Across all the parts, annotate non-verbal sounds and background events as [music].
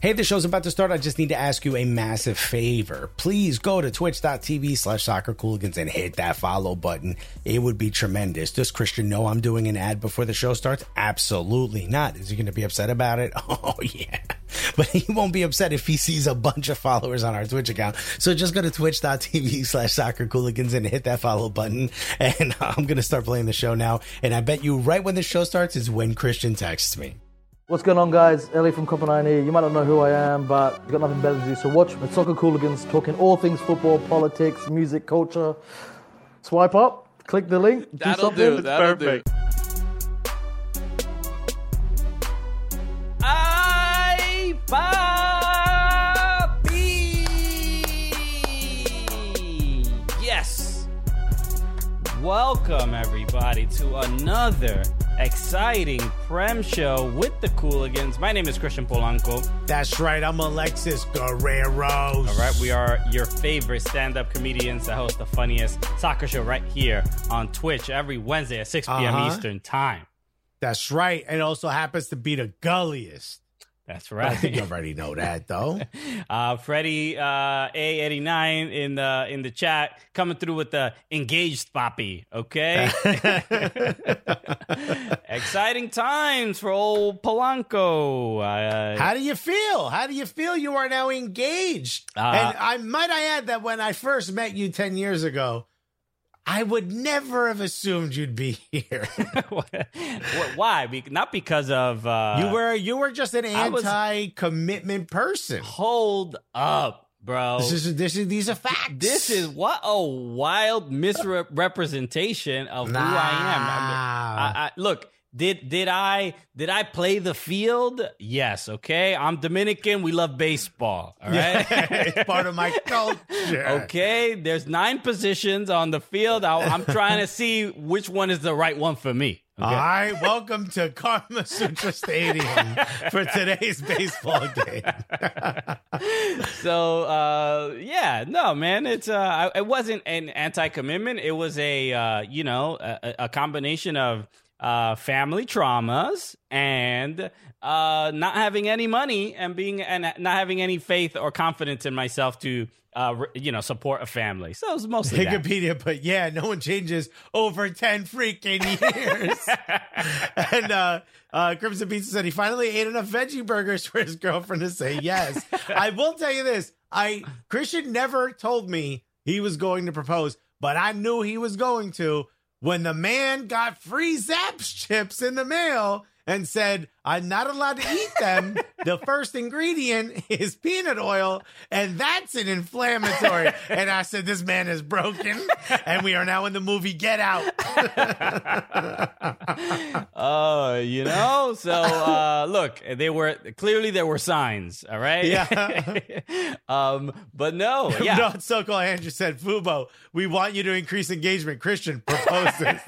Hey, the show's about to start. I just need to ask you a massive favor. Please go to twitch.tv slash soccercooligans and hit that follow button. It would be tremendous. Does Christian know I'm doing an ad before the show starts? Absolutely not. Is he going to be upset about it? [laughs] Oh, yeah. [laughs] But he won't be upset if he sees a bunch of followers on our Twitch account. So just go to twitch.tv slash soccercooligans and hit that follow button. And [laughs] I'm going to start playing the show now. And I bet you right when the show starts is when Christian texts me. What's going on, guys? Ellie from Copenhagen here. You might not know who I am, but you've got nothing better to do. So watch the Soccer Cooligans talking all things football, politics, music, culture. Swipe up, click the link, do That'll something. do. That'll do. Ay, papi! Yes. Welcome everybody to another exciting Prem show with the Cooligans. My name is Christian Polanco. That's right. I'm Alexis Guerrero. All right, we are your favorite stand-up comedians that host the funniest soccer show right here on Twitch every Wednesday at 6 p.m. Uh-huh. Eastern Time. That's right. And also happens to be the gulliest. That's right. I think you already know that, though. [laughs] Uh, Freddie uh, A89 in the in the chat coming through with the engaged poppy. Okay, [laughs] exciting times for old Polanco. Uh, How do you feel? How do you feel you are now engaged? Uh, and I might I add that when I first met you 10 years ago, I would never have assumed you'd be here. [laughs] Why? Not because of uh, you were you were just an anti-commitment person. Hold up, bro. This is this is these are facts. This is what a wild misrepresentation of who I am. I, mean, I, I, look, did did I did I play the field? Yes. Okay, I'm Dominican. We love baseball. All right. [laughs] it's part of my culture. okay. There's nine positions on the field. I, I'm trying to see which one is the right one for me. All right, welcome to Karma Sutra Stadium for today's baseball game. [laughs] so uh yeah no man it's uh I- it wasn't an anti-commitment it was a uh you know a, a combination of uh family traumas and uh not having any money and being and not having any faith or confidence in myself to uh you know support a family so it was mostly that. Wikipedia, but yeah, no one changes over 10 freaking years. [laughs] and uh, uh, Crimson Pizza said he finally ate enough veggie burgers for his girlfriend to say yes. I will tell you this I Christian never told me he was going to propose, but I knew he was going to when the man got free Zapp's chips in the mail and said, I'm not allowed to eat them. the first ingredient is peanut oil, and that's an inflammatory. and I said, This man is broken, and we are now in the movie Get Out. uh [laughs] you know so uh look they were clearly there were signs all right Yeah. [laughs] um but no [laughs] yeah No, so called Andrew said, Fubo, we want you to increase engagement. Christian proposes.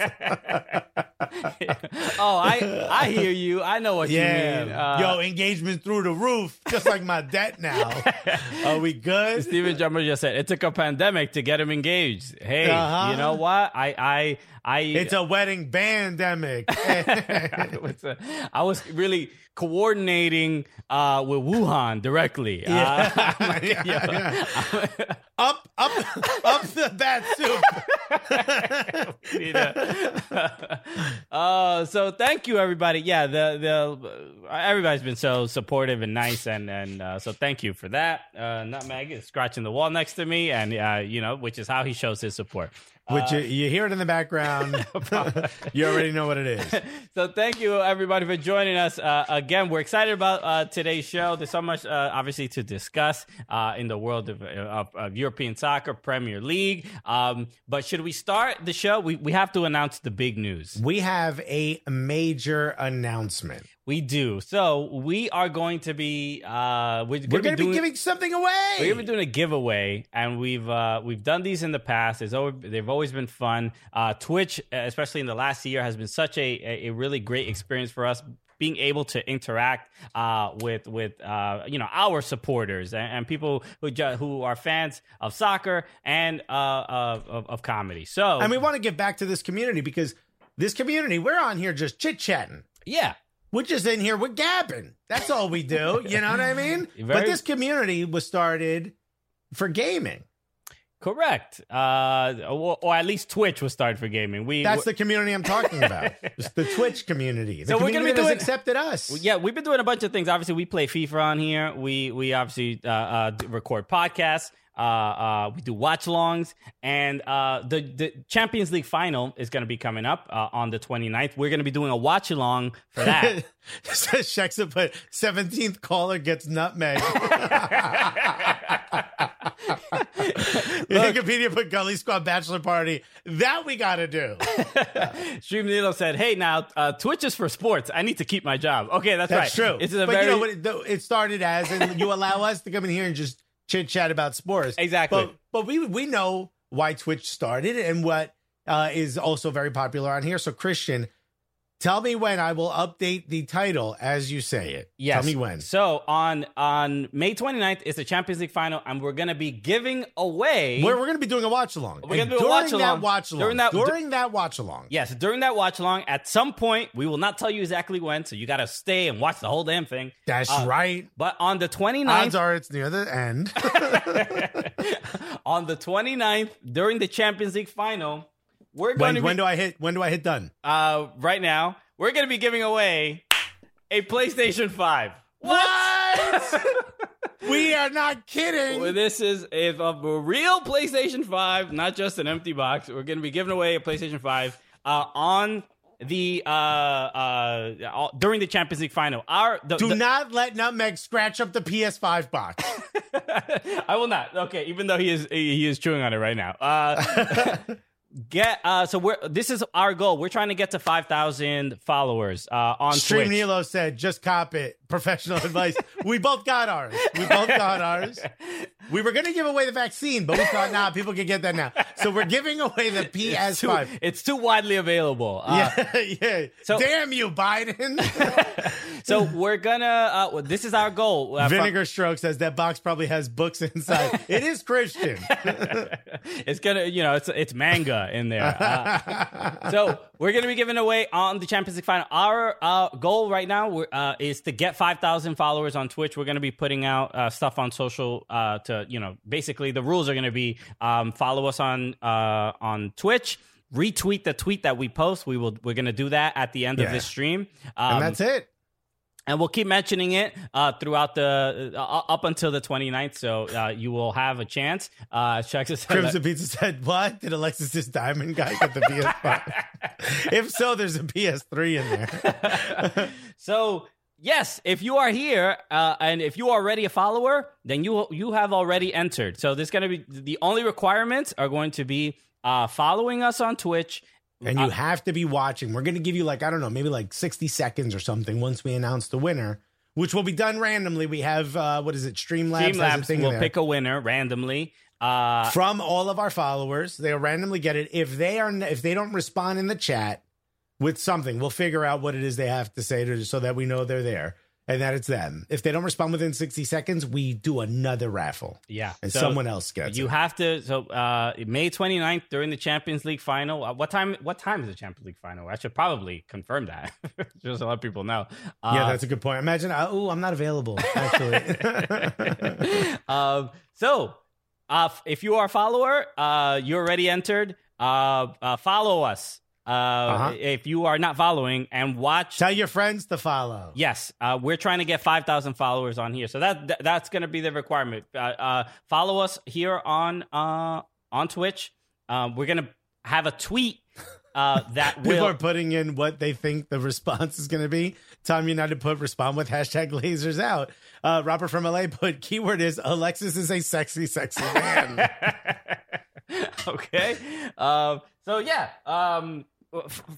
oh, I I hear you. I know what yeah. you mean. Uh, Yo, engagement through the roof, just like my debt now. [laughs] Are we good? Steven Drummer just said it took a pandemic to get him engaged. Hey, Uh-huh. you know what? I I I It's a wedding bandemic. [laughs] I was, uh, I was really coordinating uh, with Wuhan directly. Uh, [laughs] like, [laughs] Yeah, yeah. up, up, up the bat soup. need a- uh, so thank you everybody. Yeah, the the uh, everybody's been so supportive and nice, and and uh, so thank you for that. Uh, Nutmeg is scratching the wall next to me, and uh, you know, which is how he shows his support. Which you, you hear it in the background. [laughs] [laughs] you already know what it is. [laughs] So thank you everybody for joining us uh, again. We're excited about uh, today's show. There's so much uh, obviously to discuss uh, in the world of, of, of European soccer, Premier League. Um, but should we start the show? We we have to announce the big news. We have a major announcement. We do. So we are going to be uh we're, We're going to be giving something away. we're gonna be doing a giveaway, and we've uh, we've done these in the past. It's always, they've always been fun. Uh, Twitch, especially in the last year, has been such a, a, a really great experience for us. Being able to interact uh, with with uh, you know our supporters and, and people who ju- who are fans of soccer and uh, of, of, of comedy. So and we want to give back to this community because this community, we're on here just chit chatting. yeah, We're just in here, we're gabbing. That's all we do. You know what I mean? [laughs] Very- but this community was started for gaming. correct. Uh, or, or at least Twitch was started for gaming. We That's the community I'm talking [laughs] about. It's the Twitch community. The So we're gonna community be doing- accepted us. Yeah, we've been doing a bunch of things. Obviously, we play FIFA on here. We we obviously uh, uh, record podcasts. Uh, uh, we do watch longs, and uh, the the Champions League final is going to be coming up uh, on the 29th. We're going to be doing a watch along for that. Shexa put 17th caller gets nutmeg. [laughs] Wikipedia put Gully Squad Bachelor Party. That we got to do. [laughs] Stream Nilo said, "Hey, now uh, Twitch is for sports. I need to keep my job." Okay, that's, That's right. true. It's a but very you know what? It, it started as, and you allow us to come in here and just chit chat about sports. Exactly. But, but we we know why Twitch started and what uh, is also very popular on here. So Christian, tell me when I will update the title as you say it. Yes. Tell me when. So on on May 29th is the Champions League final, and we're going to be giving away. We're, we're going to be doing a watch along. We're gonna do a during watch-along. That watch along. During that- during that watch along. Yes, during that watch along, at some point, we will not tell you exactly when, so you got to stay and watch the whole damn thing. That's Uh, right. But on the 29th, Odds are it's near the end. [laughs] on the 29th, during the Champions League final, we're going when, to be, when do I hit? When do I hit done? uh, right now, we're going to be giving away a PlayStation 5. What? [laughs] we are not kidding. Well, this is if a real PlayStation 5, not just an empty box. We're going to be giving away a PlayStation 5 uh, on the uh, uh, during the Champions League final. Our the, Do the- not let Nutmeg scratch up the PS5 box. [laughs] I will not. Okay, even though he is he is chewing on it right now. Uh, [laughs] get uh, so we're this is our goal. We're trying to get to five thousand followers uh, on Stream Twitch. Nilo said, just cop it. Professional advice. We both got ours. We both got ours. We were going to give away the vaccine, but we thought, nah, people can get that now. So we're giving away the Too- PS5. it's too widely available. Uh, Yeah, [laughs] yeah. so- Damn you, Biden. [laughs] So we're gonna. Uh, this is our goal. Uh, from- Vinegar Stroke says that box probably has books inside. [laughs] It is Christian. it's gonna, you know, it's it's manga in there. Uh, so we're gonna be giving away on the Champions League final. Our uh, goal right now uh, is to get five thousand followers on Twitch. We're gonna be putting out uh, stuff on social uh, to, you know, basically the rules are gonna be um, follow us on uh, on Twitch. Retweet the tweet that we post. We will. We're gonna do that at the end of this stream. Um, and that's it. and we'll keep mentioning it uh, throughout the uh, up until the 29th so uh, you will have a chance uh check this out Crimson Pizza said, "What did Alexis Diamond guy get the [laughs] PS5? if so, there's a PS3 in there." [laughs] so yes if you are here uh, and if you are already a follower then you you have already entered so there's going to be the only requirements are going to be uh, following us on twitch And you have to be watching. We're going to give you like I don't know, maybe like 60 seconds or something once we announce the winner, which will be done randomly. We have uh what is it? Streamlabs, Streamlabs will pick a winner randomly uh, from all of our followers. They'll randomly get it. If they are if they don't respond in the chat with something, we'll figure out what it is they have to say to so that we know they're there and that it's them. If they don't respond within 60 seconds, we do another raffle. yeah And So- someone else gets You it. have to. So uh, May 29th during the Champions League final. Uh, what time? What time is the Champions League final? I should probably confirm that, [laughs] just to let people know. Uh, yeah, that's a good point. Imagine, uh, oh, I'm not available, actually. [laughs] um, so, uh, if you are a follower, uh, you already entered. Uh, uh, follow us. Uh, Uh-huh. If you are not following and watch. Tell your friends to follow. Yes, uh, we're trying to get five thousand followers on here, so that, that that's going to be the requirement. Uh, uh, follow us here on uh, on Twitch. Um, we're going to have a tweet uh, [laughs] that People will. are putting in what they think the response is going to be. Tom United put respond with hashtag lasers out. Uh, Robert from LA put keyword is Alexis is a sexy, sexy man. [laughs] okay. Um, so yeah, um,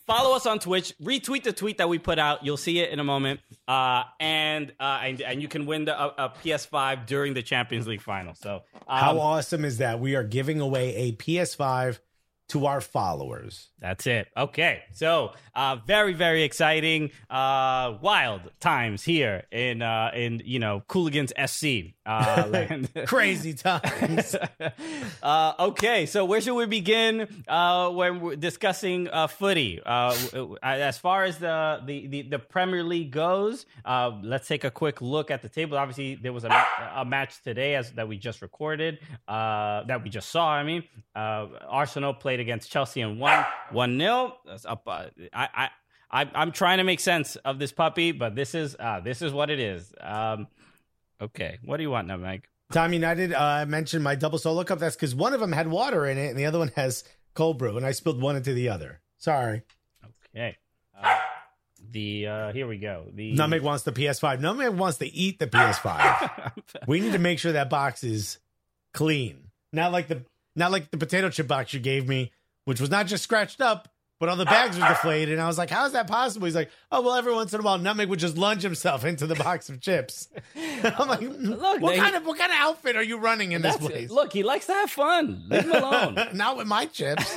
follow us on Twitch. Retweet the tweet that we put out. You'll see it in a moment. Uh, and uh, and and you can win the, a, a PS5 during the Champions League final. So um, How awesome is that? We are giving away a PS5 to our followers. That's it. Okay. So, uh, very, very exciting, uh, wild times here in, uh, in, you know, Cooligans SC, uh, [laughs] land. Crazy times. [laughs] uh, okay. So where should we begin, uh, when we're discussing, uh, footy? Uh, as far as the, the, the, the Premier League goes, uh, let's take a quick look at the table. Obviously, there was a, ma- a match today as that we just recorded, uh, that we just saw. I mean, uh, Arsenal played against Chelsea and won one 0 That's up. Uh, I, I, I, I'm trying to make sense of this puppy, but this is uh, this is what it is. Um, okay, what do you want now, Mike? Tom United uh, mentioned my double solo cup. That's because one of them had water in it and the other one has cold brew, and I spilled one into the other. Sorry. Okay. Uh, the uh, here we go. The Numbig wants the PS5. Numbig wants to eat the PS5. [laughs] we need to make sure that box is clean. Not like the not like the potato chip box you gave me, which was not just scratched up, but all the bags were deflated. And I was like, "How is that possible?" He's like, "Oh well, every once in a while, Nutmeg would just lunge himself into the box of chips." [laughs] I'm like, Look, "What they- kind of what kind of outfit are you running in this place?" Look, he likes to have fun. Leave him alone. [laughs] not with my chips.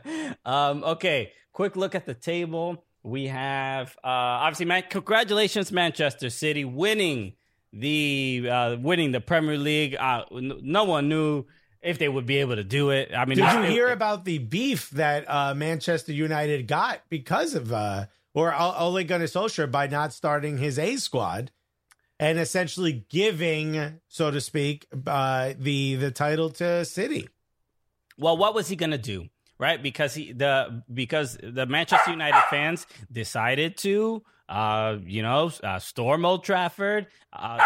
[laughs] um, okay, quick look at the table. We have uh, obviously, man, congratulations, Manchester City, winning the uh, winning the Premier League. Uh, no one knew if they would be able to do it. I mean, Did you it- hear about the beef that uh, Manchester United got because of uh, or Ole Gunnar Solskjaer by not starting his A squad and essentially giving, so to speak, uh, the the title to City? Well, what was he going to do? Right? Because he the because the Manchester United fans decided to uh you know uh, storm Old Trafford. Uh,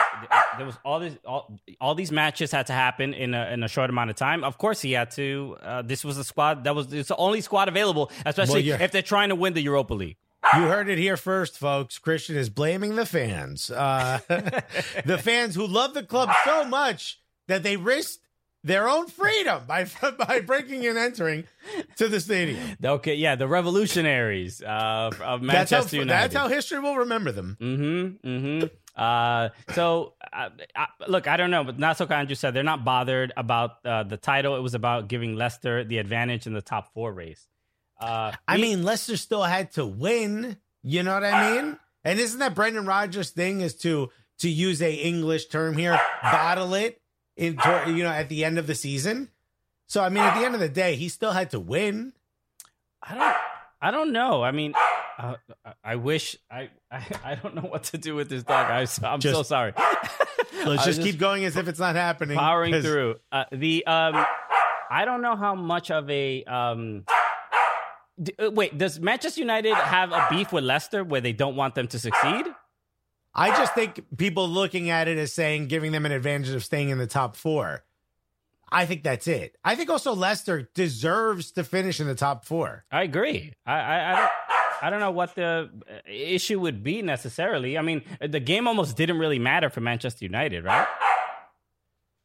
there was all this all, all these matches had to happen in a in a short amount of time. Of course, he had to. Uh, this was the squad that was it's the only squad available, especially yeah. if they're trying to win the Europa League. You heard it here first, folks. Christian is blaming the fans, uh, [laughs] the fans who love the club so much that they risked their own freedom by [laughs] by breaking and entering to the stadium. Okay, yeah, the revolutionaries uh, of That's Manchester how, United. that's how history will remember them. Mm-hmm. Mm-hmm. Uh, so, uh, I, look, I don't know, but not so kind. You said they're not bothered about uh, the title. It was about giving Leicester the advantage in the top four race. Uh, I we- mean, Leicester still had to win. You know what I mean? And isn't that Brendan Rodgers' thing is to to use a English term here, bottle it in you know at the end of the season. So I mean, at the end of the day, he still had to win. I don't, I don't know. I mean, uh, I- I wish I, I, [laughs] I don't know what to do with this dog. I, am so sorry. [laughs] Let's I just keep going as if it's not happening. powering 'cause- through. Uh, the um, I don't know how much of a um. d- uh, wait, does Manchester United have a beef with Leicester where they don't want them to succeed? I just think people looking at it as saying giving them an advantage of staying in the top four. I think that's it. I think also Leicester deserves to finish in the top four. I agree. I, I, I don't. I don't know what the uh, issue would be necessarily. I mean, the game almost didn't really matter for Manchester United, right?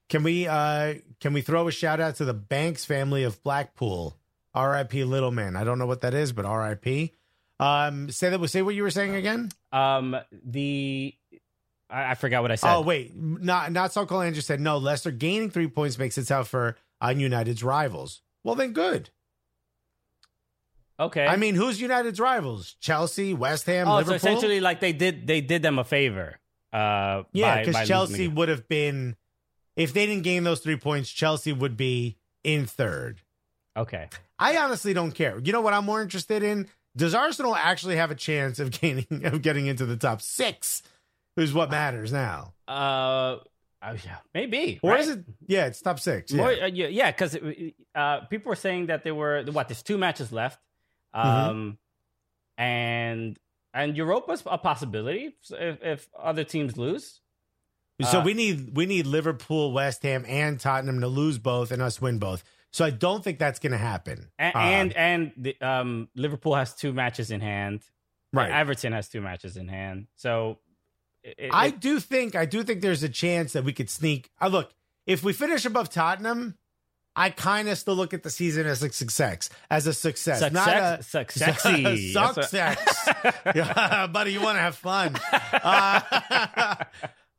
Can we uh can we throw a shout out to the Banks family of Blackpool? R.I.P. Little Man. I don't know what that is, but R.I.P. Um, say that. Say what you were saying again. Um, the I, I forgot what I said. Oh wait, not not so Cole Andrews said no. Leicester gaining three points makes it tough for uh, United's rivals. Well then, good. okay. I mean, who's United's rivals? Chelsea, West Ham, oh, so Liverpool. essentially, like they did, they did them a favor. Uh, yeah, because Chelsea would have been if they didn't gain those three points. Chelsea would be in third. Okay. I honestly don't care. You know what I'm more interested in? Does Arsenal actually have a chance of [laughs] gaining of getting into the top six? Is what matters now, Uh, oh, yeah, maybe. or right? is it? Yeah, it's top six. More, Yeah. uh, yeah, because uh, people were saying that there were what? There's two matches left, Mm-hmm. um, and and Europa's a possibility if, if other teams lose. so uh, we need we need Liverpool, West Ham, and Tottenham to lose both and us win both. So I don't think that's going to happen. And Um, and, and the, um, Liverpool has two matches in hand. right. Everton has two matches in hand. So it, I do think I do think there's a chance that we could sneak. Uh, look, if we finish above Tottenham, I kind of still look at the season as a success, as a success, not a Success- [laughs] successy. Success. [laughs] yeah, buddy, you want to have fun. Uh, [laughs] uh,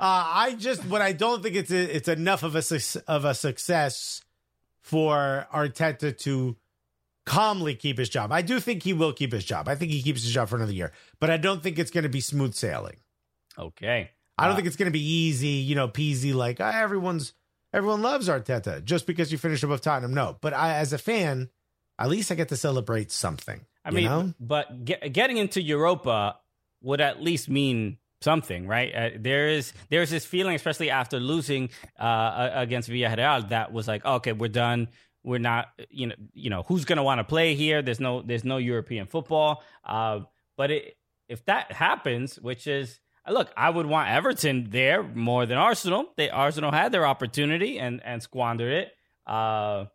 I just, but I don't think it's a, it's enough of a of a success for Arteta to calmly keep his job. I do think he will keep his job. I think he keeps his job for another year, but I don't think it's going to be smooth sailing. Okay. I don't Uh, think it's going to be easy, you know, peasy like ah, everyone's everyone loves Arteta just because you finish above Tottenham. No, but I, as a fan, at least I get to celebrate something. I you mean, know? but get, getting into Europa would at least mean something, right? Uh, there is there's this feeling, especially after losing uh, against Villarreal, that was like, okay, we're done. We're not, you know, you know, who's going to want to play here? There's no, there's no European football. Uh, but it, if that happens, which is, look, I would want Everton there more than Arsenal. They Arsenal had their opportunity and and squandered it. Uh,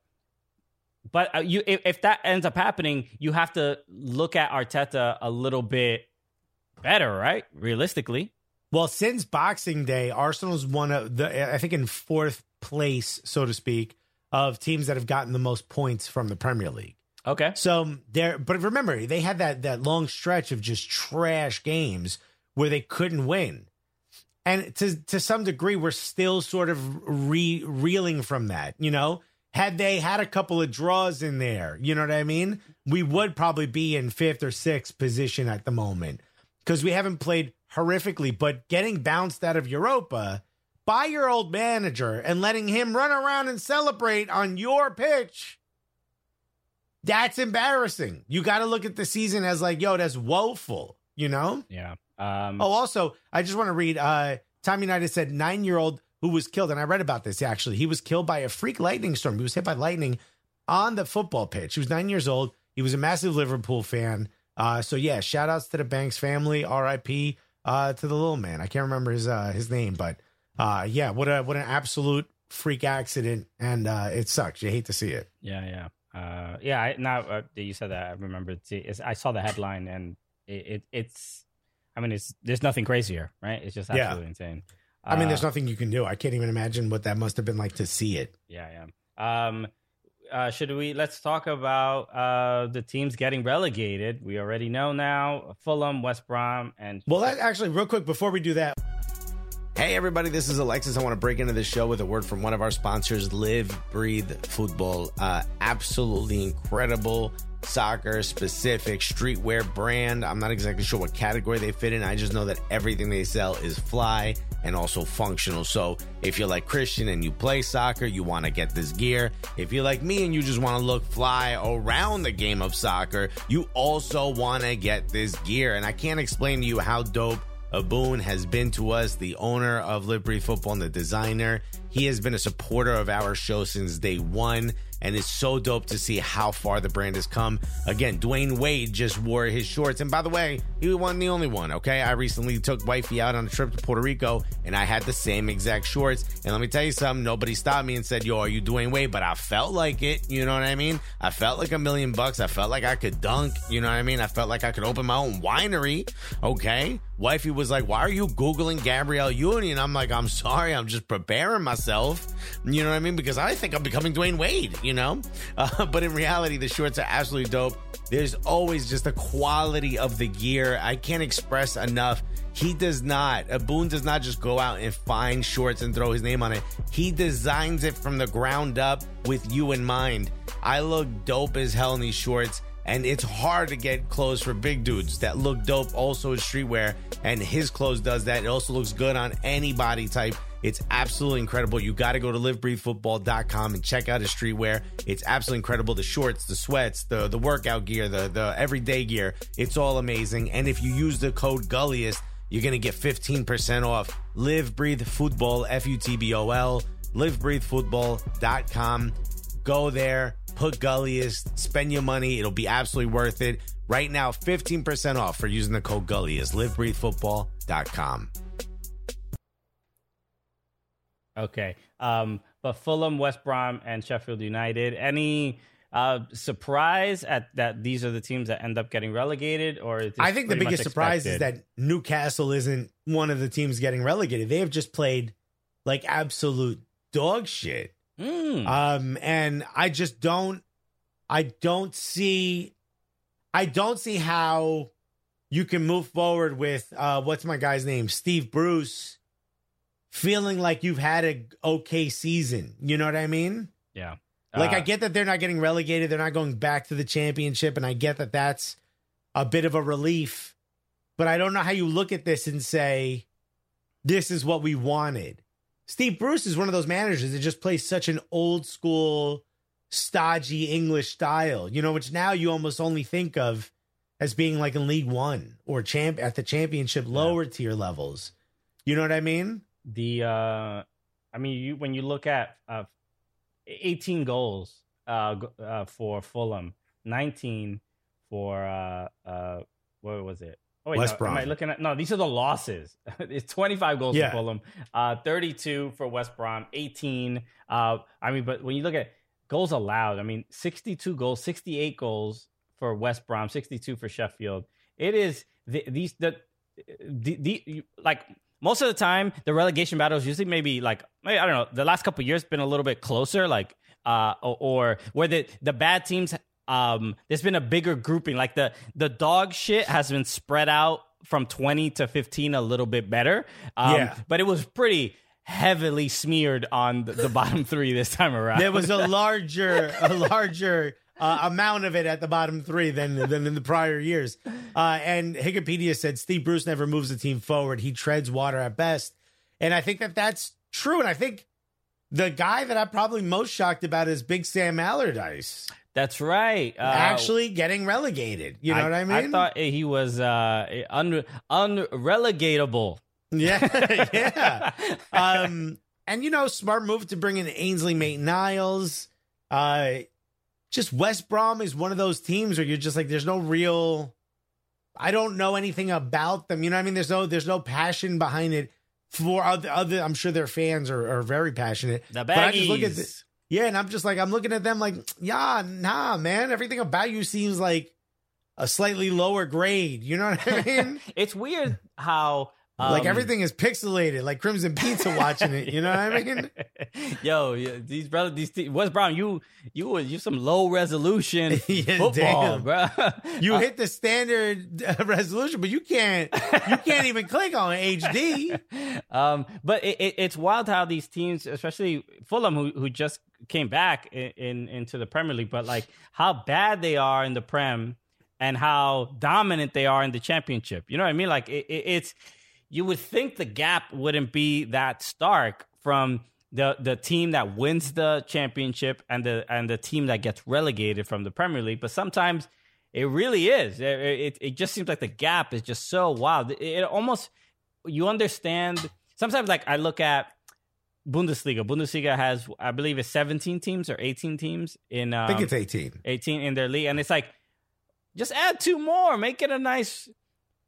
but uh, you, if, if that ends up happening, you have to look at Arteta a little bit better, right? Realistically, Well, since Boxing Day, Arsenal's one of the I think in fourth place, so to speak, of teams that have gotten the most points from the Premier League. okay. So there, but remember, they had that that long stretch of just trash games where they couldn't win, and to to some degree, we're still sort of re reeling from that. You know, had they had a couple of draws in there, you know what I mean, we would probably be in fifth or sixth position at the moment because we haven't played horrifically, but getting bounced out of Europa by your old manager and letting him run around and celebrate on your pitch. That's embarrassing. You got to look at the season as like, yo, that's woeful, you know? Yeah. Um, Oh, also, I just want to read uh Time United said nine year old who was killed, and I read about this actually. He was killed by a freak lightning storm. He was hit by lightning on the football pitch. He was nine years old. He was a massive Liverpool fan. Uh, so yeah, shout outs to the Banks family, RIP uh to the little man. I can't remember his uh his name, but uh yeah, what a what an absolute freak accident and uh it sucks. You hate to see it. Yeah, yeah, uh, yeah. I, now uh, you said that, I remember. See, I saw the headline, and it, it, it's. I mean, it's there's nothing crazier, right? It's just Yeah. absolutely insane. I mean, Uh, there's nothing you can do. I can't even imagine what that must have been like to see it. Yeah, yeah. Um, uh, should we? Let's talk about uh the teams getting relegated. We already know now: Fulham, West Brom, and Well, that actually, real quick before we do that. Hey, everybody, this is Alexis. I want to break into this show with a word from one of our sponsors, Live Breathe Football. Uh, absolutely incredible soccer specific streetwear brand. I'm not exactly sure what category they fit in. I just know that everything they sell is fly and also functional. So if you're like Christian and you play soccer, you want to get this gear. If you're like me and you just want to look fly around the game of soccer, you also want to get this gear. And I can't explain to you how dope Aboon has been to us, the owner of Liberty Football and the designer. He has been a supporter of our show since day one, and it's so dope to see how far the brand has come. Again, Dwyane Wade just wore his shorts, and by the way, he wasn't the only one. Okay, I recently took wifey out on a trip to Puerto Rico, and I had the same exact shorts. And let me tell you something: nobody stopped me and said, "Yo, are you Dwyane Wade?" But I felt like it. You know what I mean? I felt like a million bucks. I felt like I could dunk. You know what I mean? I felt like I could open my own winery. Okay. Wifey was like, Why are you Googling Gabrielle Union? I'm like, I'm sorry. I'm just preparing myself. You know what I mean? Because I think I'm becoming Dwyane Wade, you know? [laughs] Uh, but in reality, the shorts are absolutely dope. There's always just the quality of the gear. I can't express enough. He does not, Boone does not just go out and find shorts and throw his name on it. He designs it from the ground up with you in mind. I look dope as hell in these shorts and it's hard to get clothes for big dudes that look dope also in streetwear and his clothes does that it also looks good on any body type it's absolutely incredible. You got to go to livebreathefutbol.com and check out his streetwear. It's absolutely incredible. The shorts the sweats the the workout gear the the everyday gear. It's all amazing. And if you use the code gulliest you're gonna get 15% off. Live breathe football f-u-t-b-o-l livebreathefutbol.com go there put gulliest spend your money. It'll be absolutely worth it. Right now 15% off for using the code gulliest livebreathefutbol.com Okay. Um, but Fulham, West Brom, and Sheffield United. Any uh, surprise at that these are the teams that end up getting relegated, or i think the biggest surprise is that newcastle isn't one of the teams getting relegated they have just played like absolute dog shit Mm. Um, and I just don't, I don't see, I don't see how you can move forward with uh, what's my guy's name, Steve Bruce, feeling like you've had a okay season. You know what I mean? yeah. Like Uh, I get that they're not getting relegated, they're not going back to the championship, and I get that that's a bit of a relief. But I don't know how you look at this and say, "This is what we wanted." Steve Bruce is one of those managers that just plays such an old school, stodgy English style, you know, which now you almost only think of as being like in League One or champ at the championship lower tier levels. You know what I mean? The uh i mean you when you look at uh 18 goals uh, uh for fulham 19 for uh uh what was it oh wait, West no, am i Brom. looking at no these are the losses [laughs] it's 25 goals Yeah. for fulham uh 32 for west brom 18 uh i mean but when you look at goals allowed i mean 62 goals 68 goals for west brom 62 for sheffield it is the, these the the, the like most of the time the relegation battles usually maybe like maybe, I don't know the last couple of years been a little bit closer like uh or, or where the the bad teams um there's been a bigger grouping. Like the the dog shit has been spread out from 20 to 15 a little bit better. Um Yeah. but it was pretty heavily smeared on the, the bottom 3 this time around. There was a [laughs] larger a larger uh, amount of it at the bottom three than than in the prior years. Uh, and Hikipedia said Steve Bruce never moves the team forward; he treads water at best. And I think that that's true. And I think the guy that I'm probably most shocked about is Big Sam Allardyce that's right uh, actually getting relegated. You know what I mean? I thought he was uh un unrelegatable Yeah, [laughs] yeah. Um, and you know, smart move to bring in Ainsley Maitland Niles. Uh, just West Brom is one of those teams where you're just like, there's no real. I don't know anything about them. You know what I mean? There's no, there's no passion behind it. For other, other I'm sure their fans are, are very passionate. the But I just look at baggies. the, yeah, and I'm just like, I'm looking at them like, yeah, nah, man. Everything about you seems like a slightly lower grade. You know what I mean? [laughs] it's weird how like um, everything is pixelated, like Crimson Pizza watching it. You know what I [laughs] mean? [laughs] Yo, these brother, these te- West Brom, you you was you some low resolution [laughs] Yeah, football, damn. bro. You Uh, hit the standard uh, resolution, but you can't. You can't even click on HD. um, but it, it, it's wild how these teams, especially Fulham, who who just came back in, in into the Premier League, but like how bad they are in the Prem and how dominant they are in the Championship. You know what I mean? Like it, it, it's you would think the gap wouldn't be that stark from the the team that wins the championship and the and the team that gets relegated from the Premier League, but sometimes it really is. It, it, it just seems like the gap is just so wild. It, it almost you understand. Sometimes, like I look at Bundesliga. Bundesliga has, I believe, it's seventeen teams or eighteen teams in. Um, I think it's 18. 18 in their league. And it's like, just add two more, make it a nice,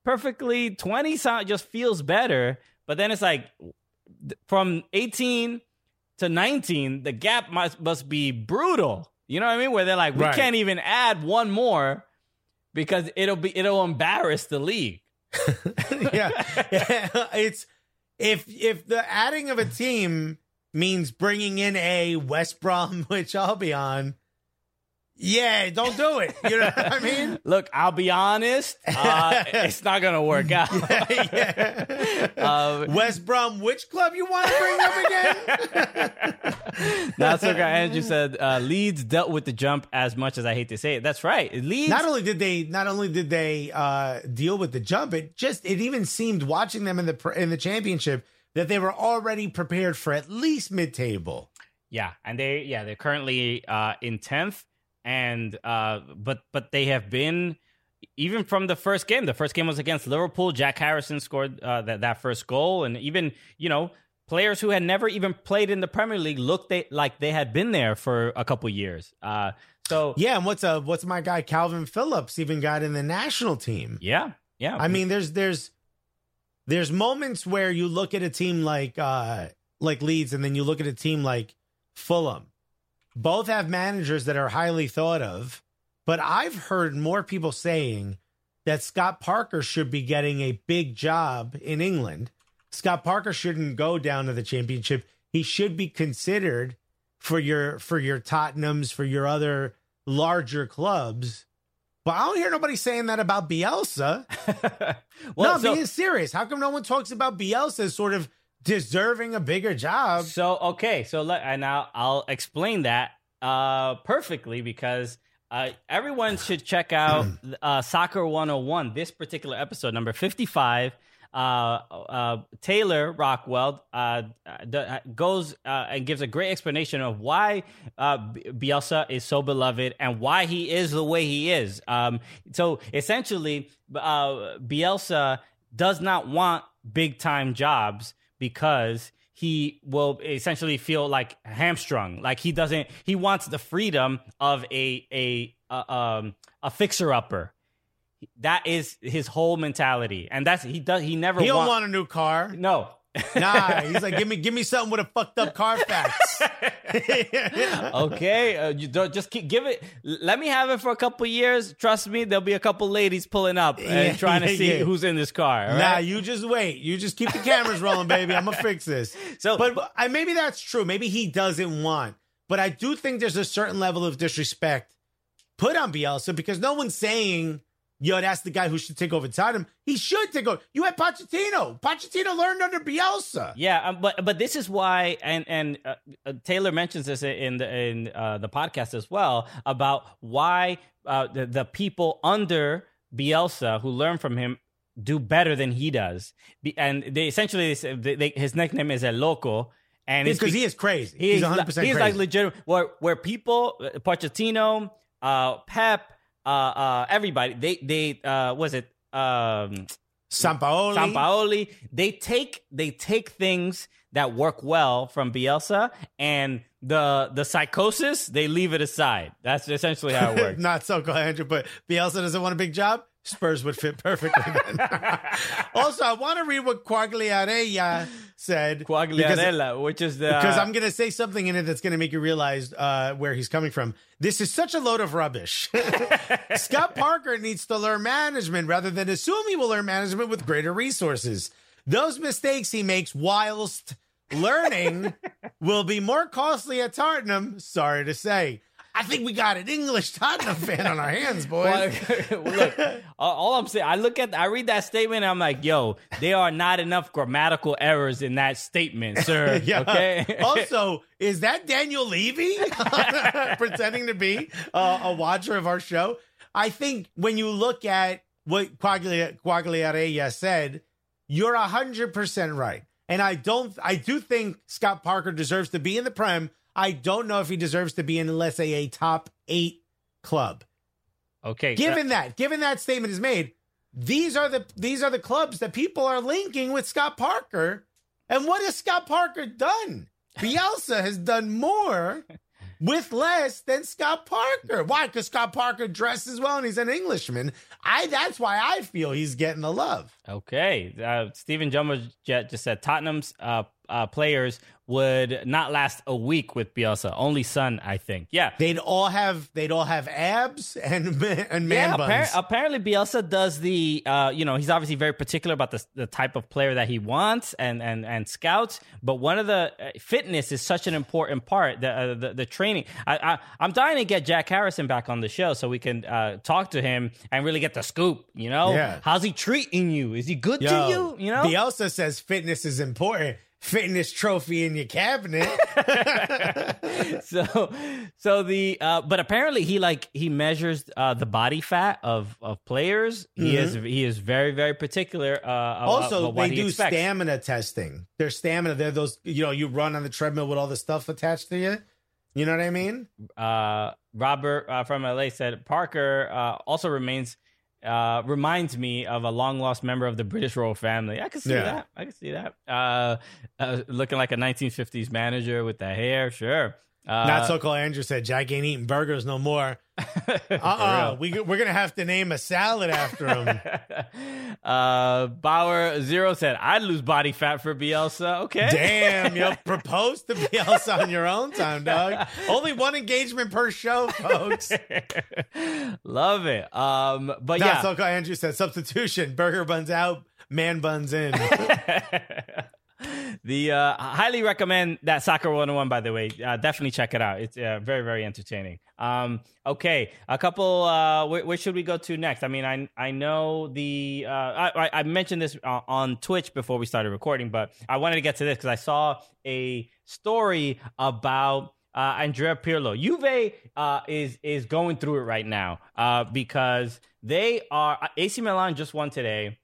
perfectly 20 sound just feels better. But then it's like from 18 to 19, the gap must, must be brutal. You know what I mean? Where they're like, we can't even add one more because it'll be it'll embarrass the league. [laughs] yeah. [laughs] it's if if the adding of a team means bringing in a West Brom, [laughs] which I'll be on. Yeah, don't do it. You know what I mean? [laughs] Look, I'll be honest, uh, [laughs] it's not gonna work out. yeah. Uh, West Brom, which club you want to bring up again? [laughs] Not so Andrew said uh, Leeds dealt with the jump as much as I hate to say it. That's right. Leeds. not only did they not only did they uh, deal with the jump, it just it even seemed watching them in the in the championship that they were already prepared for at least mid table. yeah, and they yeah they're currently uh, in tenth, and uh, but but they have been even from the first game. The first game was against Liverpool. Jack Harrison scored uh, that that first goal, and even you know players who had never even played in the Premier League looked they, like they had been there for a couple years. Uh, so Yeah, and what's uh what's my guy Kalvin Phillips even got in the national team? yeah, yeah. I mean, there's there's there's moments where you look at a team like uh like Leeds and then you look at a team like Fulham. Both have managers that are highly thought of, but I've heard more people saying that Scott Parker should be getting a big job in England. Scott Parker shouldn't go down to the championship. He should be considered for your for your Tottenhams, for your other larger clubs. But I don't hear nobody saying that about Bielsa. [laughs] well, no, so, being serious. How come no one talks about Bielsa as sort of deserving a bigger job? so okay, so let and I'll, explain that uh, perfectly because uh, everyone should check out uh, Soccer 101, this particular episode, number 55. Uh, uh, Taylor Rockwell uh, goes and gives a great explanation of why uh, Bielsa is so beloved and why he is the way he is. Um, so essentially, uh, Bielsa does not want big time jobs because he will essentially feel like hamstrung. Like he doesn't. He wants the freedom of a a a, um, a fixer upper. That is his whole mentality, and that's he does. He never He don't want, want a new car. no. [laughs] Nah, he's like, give me, give me something with a fucked up Carfax. [laughs] okay, uh, you don't just keep, give it. Let me have it for a couple years. Trust me, there'll be a couple ladies pulling up and Yeah, trying to yeah, see yeah. who's in this car. Nah, right? you just wait. You just keep the cameras rolling, baby. I'm gonna fix this. [laughs] So- but I, maybe that's true. Maybe he doesn't want. But I do think there's a certain level of disrespect put on Bielsa because no one's saying, "Yo, that's the guy who should take over Tottenham." He should take over. You had Pochettino. Pochettino learned under Bielsa. Yeah, um, but but this is why, and and uh, uh, Taylor mentions this in the in uh, the podcast as well about why uh, the the people under Bielsa who learn from him do better than he does, and they essentially they, they, his nickname is El Loco, and it's Because he is crazy. He He's is 100 like, percent he's crazy. like legitimate. Where where people, uh, Pochettino, uh, Pep, uh, uh, everybody, they they uh, was it um, Sampaoli. Sampaoli, they take they take things that work well from Bielsa and the the psychosis they leave it aside. That's essentially how it [laughs] works. Not so Andrew, but Bielsa doesn't want a big job. Spurs would fit perfectly then. [laughs] also, I want to read what Quagliarella said. because- Quagliarella, which is the because I'm going to say something in it that's going to make you realize uh, where he's coming from. This is such a load of rubbish. [laughs] Scott Parker needs to learn management rather than assume he will learn management with greater resources. Those mistakes he makes whilst learning [laughs] will be more costly at Tottenham. Sorry to say. I think we got an English Tottenham fan on our hands, [laughs] boys. Well, [laughs] look, all- I'm saying, I look at, I read that statement, and I'm like, yo, there are not enough grammatical errors in that statement, sir. [laughs] Yeah. Okay. also, is that Daniel Levy pretending to be uh, a watcher of our show? I think when you look at what Quaglia- Quagliarella said, you're hundred percent right. And I don't, I do think Scott Parker deserves to be in the Prem. I don't know if he deserves to be in, let's say, a top eight club. okay. Given that, given that statement is made, these are the these are the clubs that people are linking with Scott Parker. And what has Scott Parker done? Bielsa has done more [laughs] with less than Scott Parker. Why? Because Scott Parker dresses well and he's an Englishman. I that's why I feel he's getting the love. Okay. Uh, Stephen Jumbo just said Tottenham's uh, uh, players would not last a week with Bielsa. Only Son, I think. Yeah. They'd all have they'd all have abs and [laughs] and man yeah, buns. appar- apparently Bielsa does the, uh, you know, he's obviously very particular about the, the type of player that he wants and and and scouts. But one of the uh, fitness is such an important part. The uh, the, the training. I, I I'm dying to get Jack Harrison back on the show so we can uh, talk to him and really get the scoop. You know, Yeah. how's he treating you? Is he good to you? You know, Bielsa says fitness is important. Fitness trophy in your cabinet. [laughs] so so the uh but apparently he like he measures uh the body fat of of players he is he is very very particular uh about- Mm-hmm. also, they he do expects. stamina testing. Their stamina, they're those, you know, you run on the treadmill with all the stuff attached to you. You know what I mean? uh robert uh, from la said parker uh also remains uh, reminds me of a long lost member of the British royal family. I can see Yeah. that. I can see that. Uh, uh, looking like a 1950s manager with the hair. Sure. Uh, Not so cool. Andrew said Jack ain't eating burgers no more. [laughs] Uh uh We, we're going to have to name a salad after him. [laughs] uh, Bauer Zero said, I'd lose body fat for Bielsa. Okay. Damn, you [laughs] propose to Bielsa on your own time, dog. Only one engagement per show, folks. Love it. Um, but Not yeah. so cool. Andrew said substitution. Burger buns out, man buns in. The uh, highly recommend that Soccer 101. By the way, uh, definitely check it out. It's uh, very very entertaining. Um, okay, a couple. Uh, where, where should we go to next? I mean, I I know the uh, I, I mentioned this uh, on Twitch before we started recording, but I wanted to get to this because I saw a story about Andrea Pirlo. Juve is is going through it right now because they are AC Milan just won today.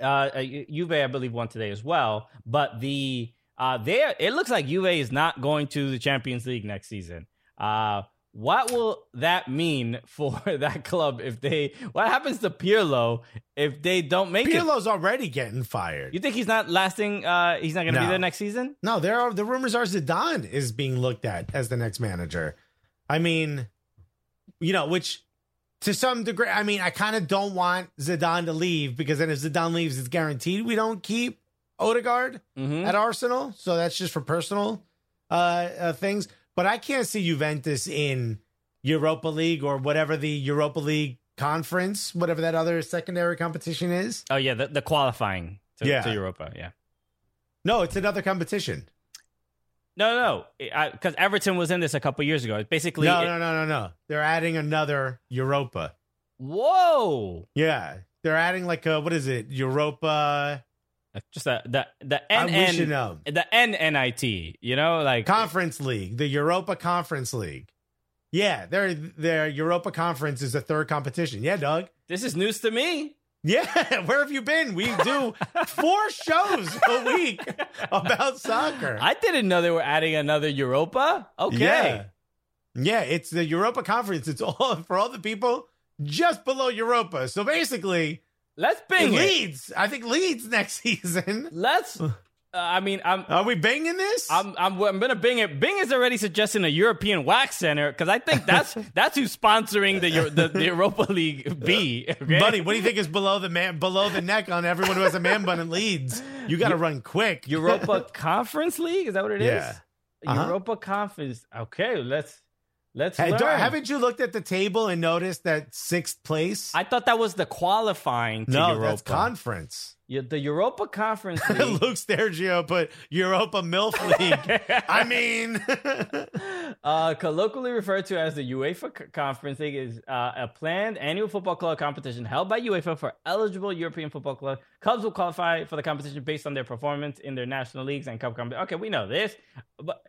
Uh, uh, Juve, I believe, won today as well. But the uh, there, it looks like Juve is not going to the Champions League next season. Uh, what will that mean [laughs] for that club if they? What happens to Pirlo if they don't make it? Pirlo's already getting fired. You think he's not lasting? Uh, he's not going to be there next season? No, there are the rumors are Zidane is being looked at as the next manager. I mean, you know, which to some degree, I mean, I kind of don't want Zidane to leave because then if Zidane leaves, it's guaranteed we don't keep Odegaard Mhm. at Arsenal. So that's just for personal uh, uh, things. But I can't see Juventus in Europa League or whatever the Europa League conference, whatever that other secondary competition is. Oh yeah, the, the qualifying to, Yeah. to Europa. Yeah. No, it's another competition. No, no, because Everton was in this a couple years ago. It's basically, No, it- no, no, no, no. They're adding another Europa. whoa, Yeah, they're adding like a what is it? Europa. Uh, just the the the N you N know. the NNIT. You know, like Conference League, the Europa Conference League. Yeah, their their Europa Conference is the third competition. Yeah, Doug. this is news to me. Yeah, [laughs] where have you been? We do four shows a week about soccer. I didn't know they were adding another Europa. Okay, Yeah. Yeah, it's the Europa Conference. It's all [laughs] for all the people just below Europa. So basically, let's bing it. Leeds. I think Leeds next [laughs] season. Let's. Uh, I mean, I'm. Are we banging this? I'm, I'm I'm gonna Bing it. Bing is already suggesting a European wax center because I think that's [laughs] that's who's sponsoring the the, the Europa League B. Okay? Buddy, what do you think is below the man below the neck on everyone who has a man bun and leads? You got to run quick. Europa [laughs] Conference League is that what it is? Yeah. Uh-huh. Europa Conference. Okay, let's let's. Hey. Haven't you looked at the table and noticed that sixth place? I thought that was the qualifying to no, Europa. that's conference. The Europa Conference [laughs] League. Luke Stergio put Europa MILF League. I mean, [laughs] uh, colloquially referred to as the UEFA Conference League, is uh, a planned annual football club competition held by UEFA for eligible European football clubs. Clubs will qualify for the competition based on their performance in their national leagues and cup competition. Okay, we know this, but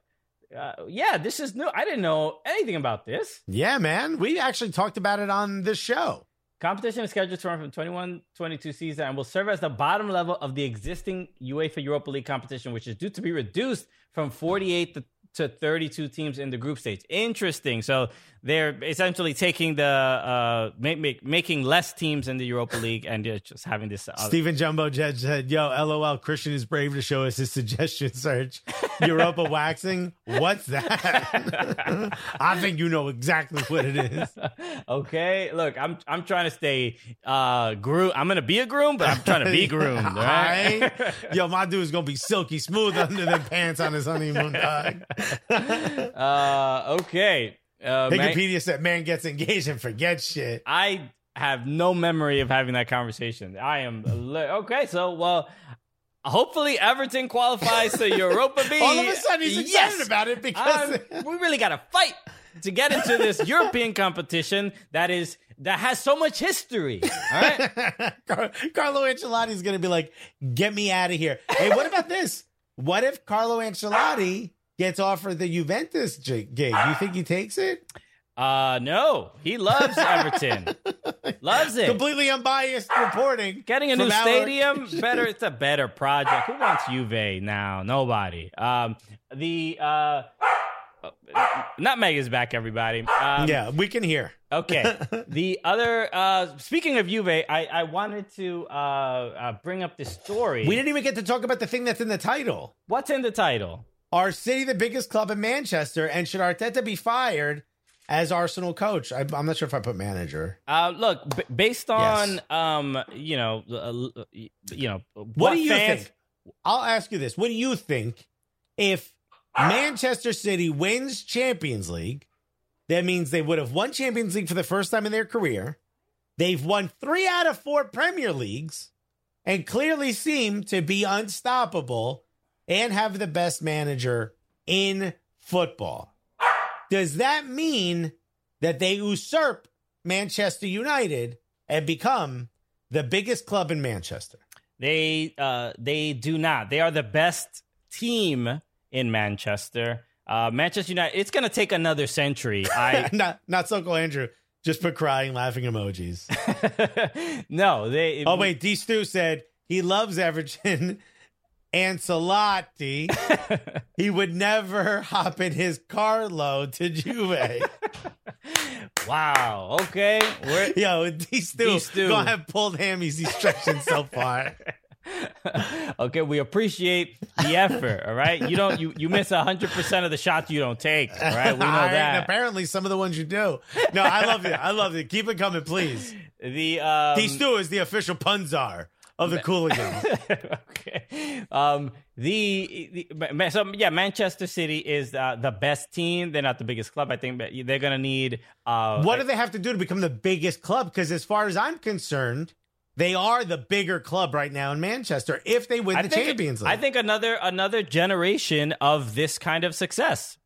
uh, yeah, this is new. I didn't know anything about this. yeah, man, we actually talked about it on this show. Competition is scheduled to run from 21-22 season and will serve as the bottom level of the existing UEFA Europa League competition, which is due to be reduced from 48 to, to 32 teams in the group stage. Interesting. So they're essentially taking the uh, make, make, making less teams in the Europa League and just having this. Uh, Stephen Jumbo Judge said, "Yo, LOL, Christian is brave to show us his suggestion search. [laughs] Europa waxing. What's that? [laughs] I think you know exactly what it is. [laughs] okay, look, I'm I'm trying to stay uh groom. I'm gonna be a groom, but I'm trying to be groomed. Right? Yo, my dude's gonna be silky smooth under the pants on his honeymoon. Dog. uh, okay. Uh, man- Wikipedia said, "Man gets engaged and forgets shit." I have no memory of having that conversation. I am okay. So, well, hopefully Everton qualifies to [laughs] Europa B. All of a sudden, he's excited about it because Um, we really got to fight to get into this [laughs] European competition that is that has so much history. All right. [laughs] Car- Carlo Ancelotti's gonna be like, "Get me out of here." Hey, what about this? What if Carlo Ancelotti gets offered the Juventus gig? You think he takes it? Uh, no, he loves Everton. [laughs] loves it. Completely unbiased reporting. Getting a new our- stadium, [laughs] better. It's a better project. Who wants Juve now? Nobody. Um, the uh, Nutmeg is back, everybody. Um, Yeah, we can hear. Okay. [laughs] the other, uh, speaking of Juve, I, I wanted to uh, uh, bring up this story. We didn't even get to talk about the thing that's in the title. What's in the title? Are City the biggest club in Manchester, and should Arteta be fired as Arsenal coach? I, I'm not sure if I put manager. Uh, look, b- based on Yes. um, you know, uh, you know, what, What, do you fans, think? I'll ask you this: What do you think if Manchester City wins Champions League? That means they would have won Champions League for the first time in their career. They've won three out of four Premier Leagues and clearly seem to be unstoppable. And have the best manager in football. Does that mean that they usurp Manchester United and become the biggest club in Manchester? They uh, they do not. They are the best team in Manchester. Uh, Manchester United. It's going to take another century. [laughs] I not not Uncle Andrew. Just put crying, laughing emojis. [laughs] no, they. Oh wait, D Stu said he loves Everton. [laughs] Ancelotti, [laughs] he would never hop in his carload to Juve. [laughs] wow. Okay. We're, Yo, Stu, D-Stu. gonna have pulled hammies. He's stretching so far. [laughs] okay, we appreciate the effort. All right, you don't you you miss hundred percent of the shots you don't take. All right, we know right, that. apparently, some of the ones you do. No, I love it. I love it. Keep it coming, please. The um, D Stu is the official punzar of the Cooligans. [laughs] okay. Um, the, the so yeah, Manchester City is uh, the best team. They're not the biggest club. I think but they're gonna need. Uh, what do they have to do to become the biggest club? Because as far as I'm concerned, they are the bigger club right now in Manchester if they win I the think, Champions League. I think another another generation of this kind of success.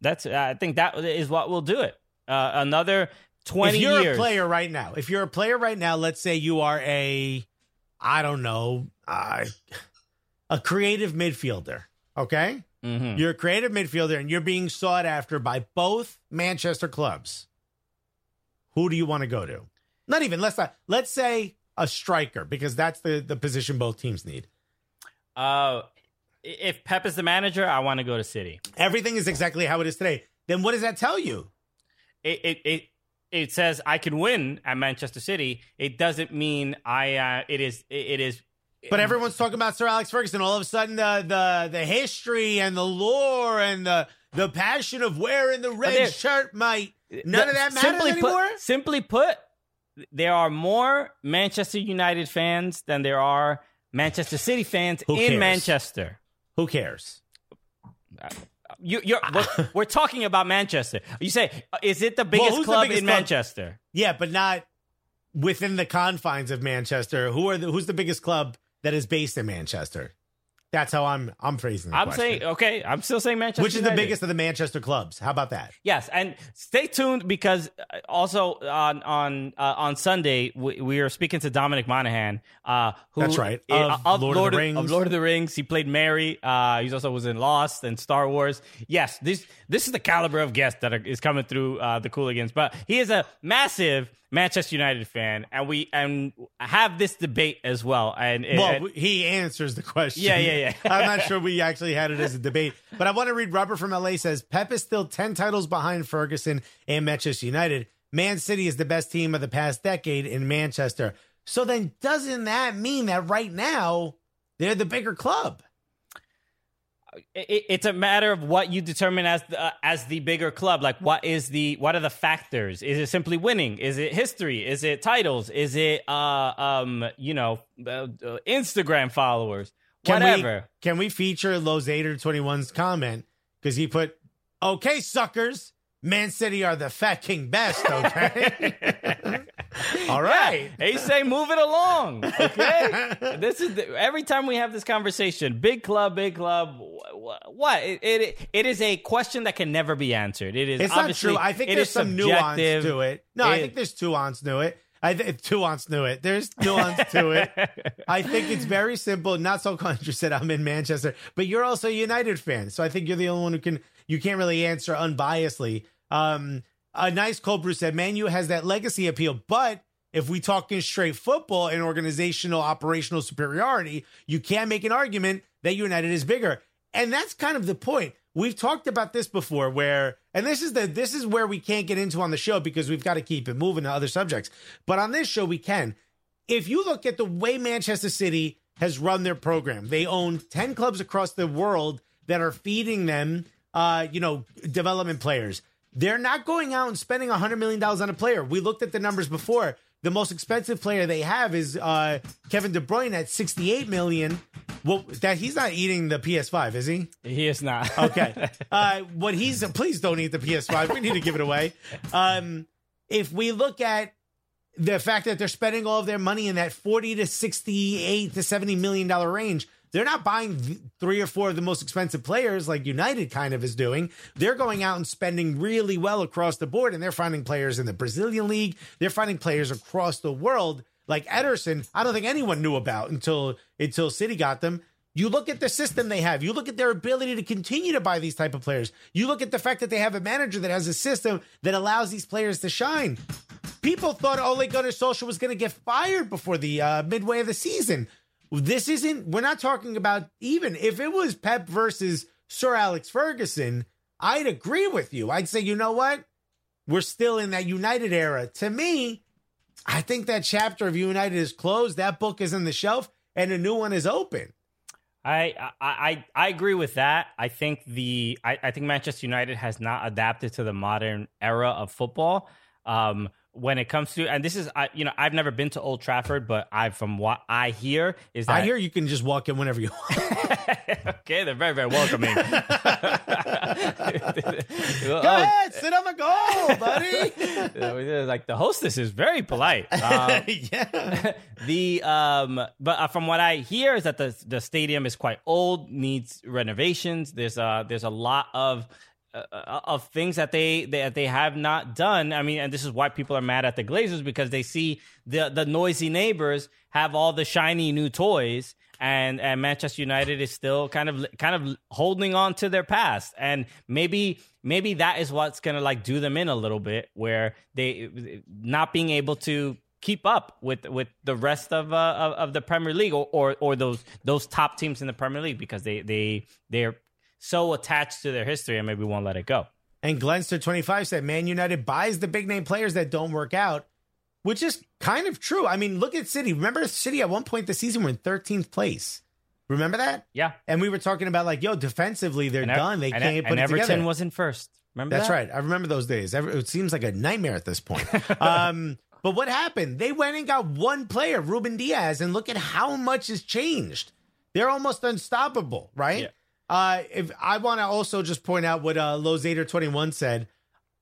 That's I think that is what will do it. Uh, another twenty if you're years. a player right now, if you're a player right now, let's say you are a, I don't know, uh, a creative midfielder. Okay, Mhm. you're a creative midfielder and you're being sought after by both Manchester clubs. Who do you want to go to? Not even let's not, let's say a striker because that's the the position both teams need. Uh, if Pep is the manager, I want to go to City. Everything is exactly how it is today. Then what does that tell you? It it it, it says I can win at Manchester City. It doesn't mean I. Uh, it is it, is. But everyone's talking about Sir Alex Ferguson. All of a sudden, the the the history and the lore and the the passion of wearing the red shirt, mate. None of that matters simply anymore. Put, simply put, there are more Manchester United fans than there are Manchester City fans Who in cares? Manchester. Who cares? You, you're we're, [laughs] we're talking about Manchester. You say, uh, is it the biggest the club biggest in club? Manchester? Yeah, but not within the confines of Manchester. Who are the, who's the biggest club that is based in Manchester? That's how I'm I'm phrasing. I'm question. saying okay. I'm still saying Manchester. which is the biggest of the Manchester clubs. How about that? Yes, and stay tuned because uh, also on on uh, on Sunday we, we are speaking to Dominic Monaghan. Uh, who That's right, of Lord of the Rings. Of Lord of the Rings, he played Merry. Uh, he also was in Lost and Star Wars. Yes, this this is the caliber of guest that are, is coming through uh, the Cooligans. But he is a massive Manchester United fan, and we and have this debate as well. And, Well, and- he answers the question. Yeah, yeah, yeah. [laughs] I'm not sure we actually had it as a debate, but I want to read Rubber from LA says Pep is still 10 titles behind Ferguson and Manchester United. Man City is the best team of the past decade in Manchester. So then doesn't that mean that right now they're the bigger club? It, it's a matter of what you determine as the, uh, as the bigger club. Like, what is the what are the factors? Is it simply winning? Is it history? Is it titles? Is it uh um you know uh, uh, Instagram followers? Can Whatever. We, can we feature Losader 21's comment? Because he put, okay, suckers, Man City are the fat king best, okay? [laughs] [laughs] All right. Hey, say move it along. Okay, [laughs] this is the, every time we have this conversation. Big club, big club. wh- What? It, it it is a question that can never be answered. It is. It's not true. I think there's some nuance to it. No, I think there's nuance to it. I think nuance to it. There's nuance to it. [laughs] I think it's very simple. Not so interested. I'm in Manchester, but you're also a United fan, so I think you're the only one who can. You can't really answer unbiasedly. Um, a nice cold brew said, Manu has that legacy appeal, but." If we talk in straight football and organizational operational superiority, you can make an argument that United is bigger. And that's kind of the point. We've talked about this before where and this is the this is where we can't get into on the show because we've got to keep it moving to other subjects. But on this show we can. If you look at the way Manchester City has run their program, they own 10 clubs across the world that are feeding them uh, you know, development players. They're not going out and spending $100 million on a player. We looked at the numbers before. The most expensive player they have is uh, Kevin De Bruyne at 68 million. Well, that he's not eating the PS5, is he? He is not. [laughs] Okay. Uh, what he's please don't eat the PS5. We need to give it away. Um, if we look at the fact that they're spending all of their money in that 40 to 68 to 70 million dollar range, they're not buying three or four of the most expensive players like United kind of is doing. They're going out and spending really well across the board, and they're finding players in the Brazilian league. They're finding players across the world like Ederson. I don't think anyone knew about until until City got them. You look at the system they have. You look at their ability to continue to buy these type of players. You look at the fact that they have a manager that has a system that allows these players to shine. People thought Ole Gunnar Solskjaer was going to get fired before the uh, midway of the season. This isn't. We're not talking about even if it was Pep versus Sir Alex Ferguson. I'd agree with you. I'd say, you know what? We're still in that United era. To me, I think that chapter of United is closed. That book is in the shelf, and a new one is open. I, I I agree with that. I think the I, I think Manchester United has not adapted to the modern era of football. Um, when it comes to and this is I you know I've never been to Old Trafford, but I from what I hear is that I hear you can just walk in whenever you want. [laughs] okay, they're very very welcoming. [laughs] Go Go ahead, sit on the goal, buddy. [laughs] like the hostess is very polite. Um, yeah. the um, but uh, from what I hear is that the the stadium is quite old, needs renovations. There's uh there's a lot of uh, of things that they that they have not done. I mean, and this is why people are mad at the Glazers because they see the the noisy neighbors have all the shiny new toys. And, and Manchester United is still kind of kind of holding on to their past, and maybe maybe that is what's gonna like do them in a little bit, where they not being able to keep up with with the rest of uh, of, of, the Premier League or, or or those those top teams in the Premier League because they they they're so attached to their history and maybe won't let it go. And Glenster25 said Man United buys the big name players that don't work out, which is kind of true. I mean, look at City. Remember City at one point this season were in 13th place. Remember that? Yeah. And we were talking about like, yo, defensively they're and done. They and, can't put and it Everton together. was in first. Remember That's that? right. I remember those days. It seems like a nightmare at this point. [laughs] um, but what happened? They went and got one player, Ruben Dias, and look at how much has changed. They're almost unstoppable, right? Yeah. Uh, if I want to also just point out what uh, Lozader twenty one said,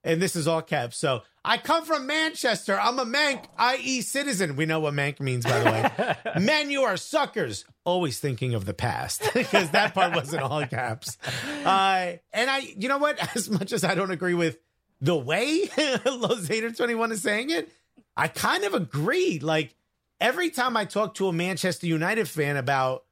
and this is all caps. So I come from Manchester. I'm a Mank, i.e., citizen. We know what Mank means, by the way. [laughs] Men, you are suckers. Always thinking of the past [laughs] because that part wasn't all caps. Uh, and I, you know what? [laughs] As much as I don't agree with the way Lozader twenty one is saying it, I kind of agree. Like every time I talk to a Manchester United fan about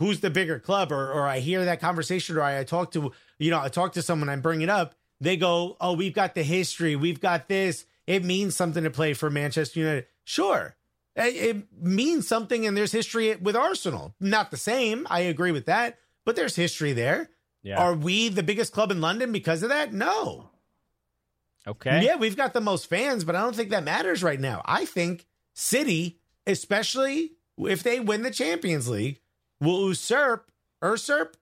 who's the bigger club or, or I hear that conversation or I, I talk to, you know, I talk to someone, I bring it up, they go, oh, we've got the history. We've got this. It means something to play for Manchester United. Sure. It, it means something and there's history with Arsenal. Not the same. I agree with that, but there's history there. Yeah. Are we the biggest club in London because of that? No. Okay. Yeah, we've got the most fans, but I don't think that matters right now. I think City, especially if they win the Champions League, will usurp, usurp,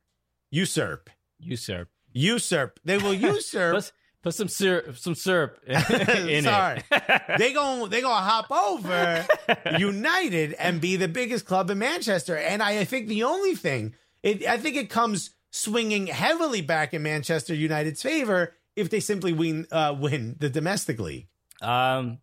usurp, Usurp. usurp. They will [laughs] usurp. Put, put some syrup, some syrup [laughs] in Sorry, it. [laughs] they gon' they gonna hop over United and be the biggest club in Manchester. And I, I think the only thing, it, I think it comes swinging heavily back in Manchester United's favor if they simply win uh, win the domestic league. Um,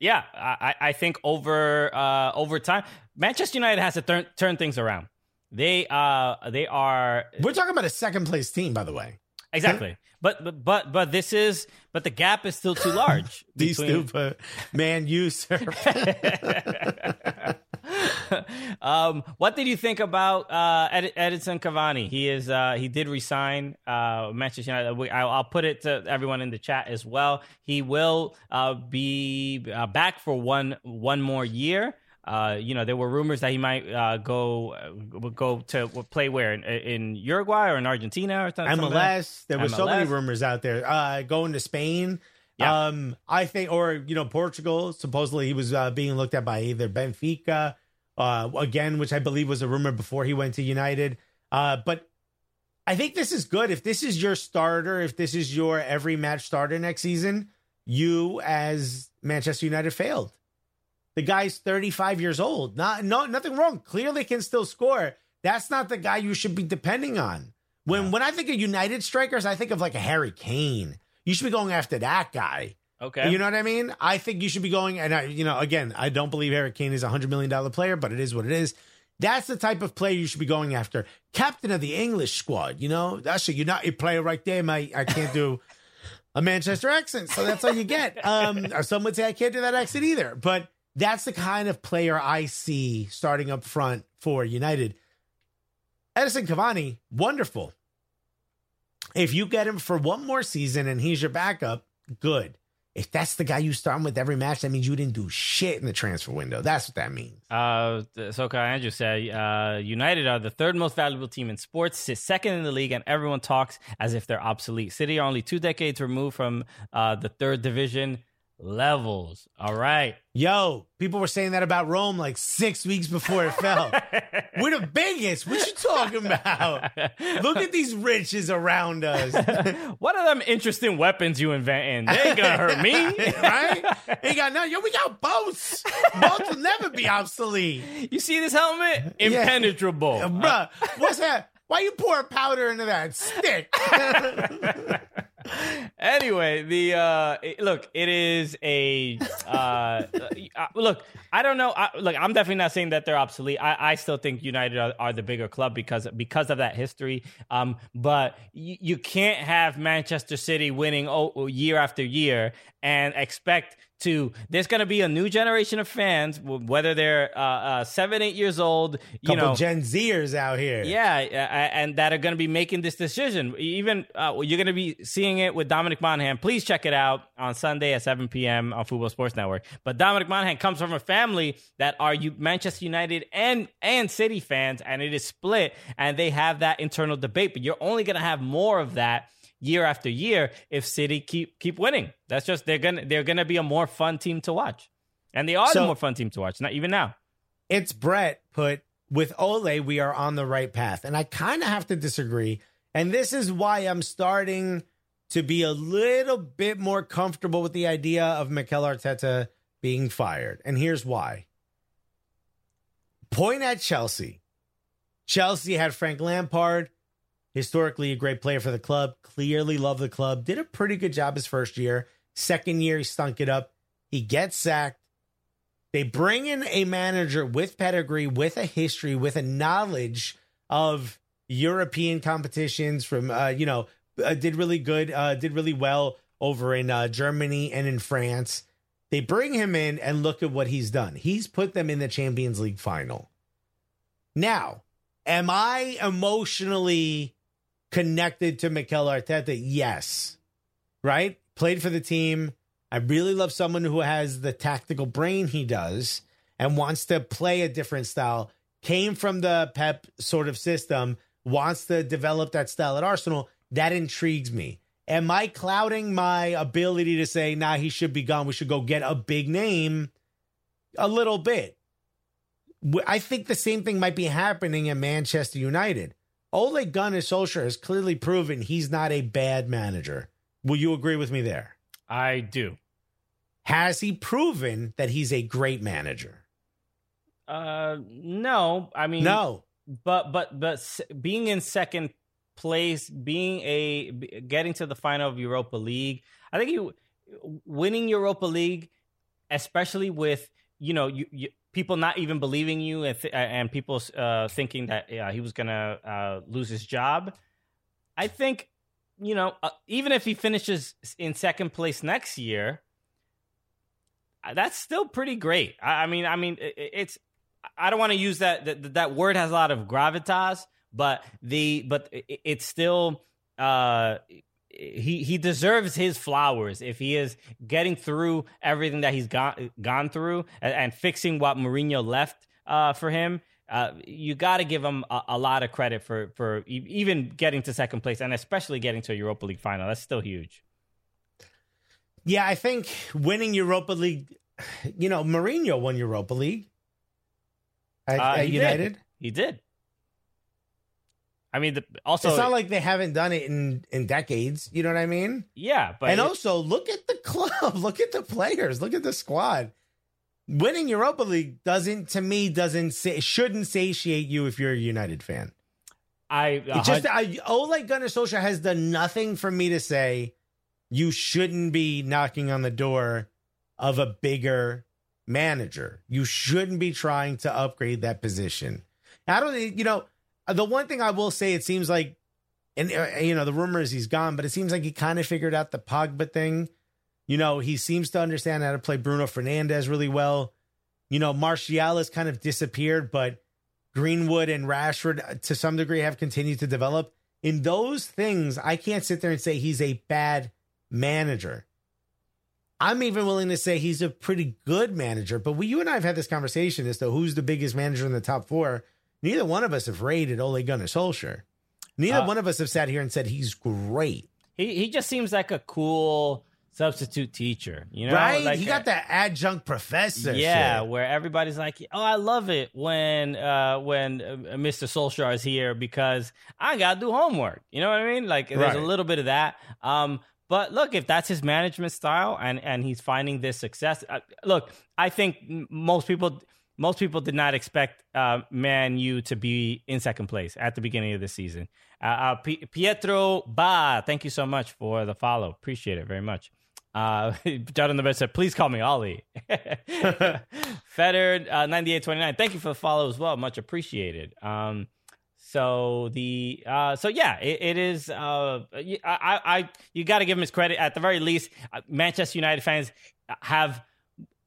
yeah, I, I think over uh, over time, Manchester United has to turn turn things around. They uh they are We're talking about a second place team, by the way. exactly, [laughs] but but but but this is but the gap is still too large. [laughs] These between- stupid man, you sir. [laughs] um, what did you think about uh, Ed- Edinson Cavani? He is uh, he did resign uh, Manchester United. We, I'll, I'll put it to everyone in the chat as well. He will uh, be uh, back for one one more year. Uh, you know, there were rumors that he might uh, go uh, go to play where in, in Uruguay or in Argentina or something. MLS. There were so many rumors out there. Uh, going to Spain. Yeah. Um, I think, or you know, Portugal. Supposedly, he was uh, being looked at by either Benfica, uh, again, which I believe was a rumor before he went to United. Uh, but I think this is good. If this is your starter, if this is your every match starter next season, you as Manchester United failed. The guy's 35 years old. Not no nothing wrong. Clearly can still score. That's not the guy you should be depending on. When when I think of United strikers, I think of like a Harry Kane. You should be going after that guy. Okay, You know what I mean? I think you should be going and I, you know, again, I don't believe Harry Kane is a hundred million dollar player, but it is what it is. That's the type of player you should be going after. Captain of the English squad, you know? That's a United player right there, mate. I can't do a Manchester accent, so that's all you get. [laughs] Um, or some would say I can't do that accent either. But that's the kind of player I see starting up front for United. Edinson Cavani, wonderful. If you get him for one more season and he's your backup, good. If that's the guy you start with every match, that means you didn't do shit in the transfer window. That's what that means. Uh, Soka Andrew said, uh, United are the third most valuable team in sports, sit second in the league, and everyone talks as if they're obsolete. City are only two decades removed from uh, the third division levels. All right. Yo, people were saying that about Rome like six weeks before it fell. [laughs] We're the biggest. What you talking about? Look at these riches around us. [laughs] what are them interesting weapons you inventing? They ain't gonna hurt me. [laughs] right? Ain't got nothing. Yo, we got boats. Boats will never be obsolete. You see this helmet? Impenetrable. Yeah. Bruh, what's that? Why you pour powder into that stick? Anyway, the uh, it, look, it is a uh, uh, look. I don't know. I, look, I'm definitely not saying that they're obsolete. I, I still think United are, are, the bigger club because because of that history. Um, but y- you can't have Manchester City winning year after year and expect to there's going to be a new generation of fans whether they're uh, uh, seven eight years old you know. Couple know. Gen zers out here. Yeah and that are going to be making this decision. Even uh, you're going to be seeing it with dominic monaghan. Please check it out on sunday at 7 p.m on football sports network. But dominic monaghan comes from a family that are manchester united and and city fans and it is split and they have that internal debate. But you're only going to have more of that year after year if City keep keep winning. That's just they're gonna they're gonna be a more fun team to watch, and they are so, the more fun team to watch. Not even now. It's Brett put with Ole. We are on the right path, and I kind of have to disagree. And this is why I'm starting to be a little bit more comfortable with the idea of Mikel Arteta being fired. And here's why. Point at Chelsea. Chelsea had Frank Lampard historically a great player for the club, clearly loved the club, did a pretty good job his first year. Second year, he stunk it up. He gets sacked. They bring in a manager with pedigree, with a history, with a knowledge of European competitions from, uh, you know, uh, did really good, uh, did really well over in uh, Germany and in France. They bring him in and look at what he's done. He's put them in the Champions League final. Now, am I emotionally connected to Mikel Arteta? Yes. Right? Played for the team. I really love someone who has the tactical brain he does and wants to play a different style. Came from the Pep sort of system, wants to develop that style at Arsenal. That intrigues me. Am I clouding my ability to say, nah, he should be gone? We should go get a big name a little bit. I think the same thing might be happening at Manchester United. Ole Gunnar Solskjaer has clearly proven he's not a bad manager. Will you agree with me there? I do. Has he proven that he's a great manager? Uh, no. I mean, no. But but but being in second place, being a getting to the final of Europa League, I think you winning Europa League, especially with you know you, you people not even believing you and, th- and people uh, thinking that uh, he was going to uh, lose his job. I think, you know, uh, even if he finishes in second place next year, uh, that's still pretty great. I, I mean, I mean, it, it's. I don't want to use that, that. That word has a lot of gravitas, but the but it, it's still uh he he deserves his flowers if he is getting through everything that he's gone gone through and, and fixing what Mourinho left uh, for him. Uh, you got to give him a, a, lot of credit for for even getting to second place and especially getting to a Europa League final. That's still huge. Yeah, I think winning Europa League, you know, Mourinho won Europa League at, uh, at United. Did. He did. I mean, the, also it's not like they haven't done it in in decades. You know what I mean? Yeah, but and it, also look at the [laughs] club, look at the players, look at the squad. Winning Europa League doesn't, to me, doesn't say shouldn't satiate you if you're a United fan. I uh, just I, Ole Gunnar Solskjaer has done nothing for me to say you shouldn't be knocking on the door of a bigger manager. You shouldn't be trying to upgrade that position. I don't, you know, the one thing I will say, it seems like, and uh, you know, the rumor is he's gone, but it seems like he kind of figured out the Pogba thing. You know, he seems to understand how to play Bruno Fernandes really well. You know, Martial has kind of disappeared, but Greenwood and Rashford, uh, to some degree, have continued to develop. In those things, I can't sit there and say he's a bad manager. I'm even willing to say he's a pretty good manager. But we, you and I have had this conversation as to who's the biggest manager in the top four. Neither one of us have rated Ole Gunnar Solskjaer. Neither Uh, one of us have sat here and said he's great. He he just seems like a cool substitute teacher, you know? right? Like he got that adjunct professor. Yeah, shit. where everybody's like, "Oh, I love it when uh when uh, Mr. Solskjaer is here because I got to do homework." You know what I mean? Like there's a little bit of that. Um but look, if that's his management style and and he's finding this success, uh, look, I think most people most people did not expect uh, Man U to be in second place at the beginning of the season. Uh, uh, Pietro Ba, thank you so much for the follow. Appreciate it very much. Uh, on the bed said, please call me Ollie. [laughs] Fettered uh, 9829, thank you for the follow as well. Much appreciated. Um, so the uh, so yeah, it, it is. Uh, I, I, I you got to give him his credit. At the very least, uh, Manchester United fans have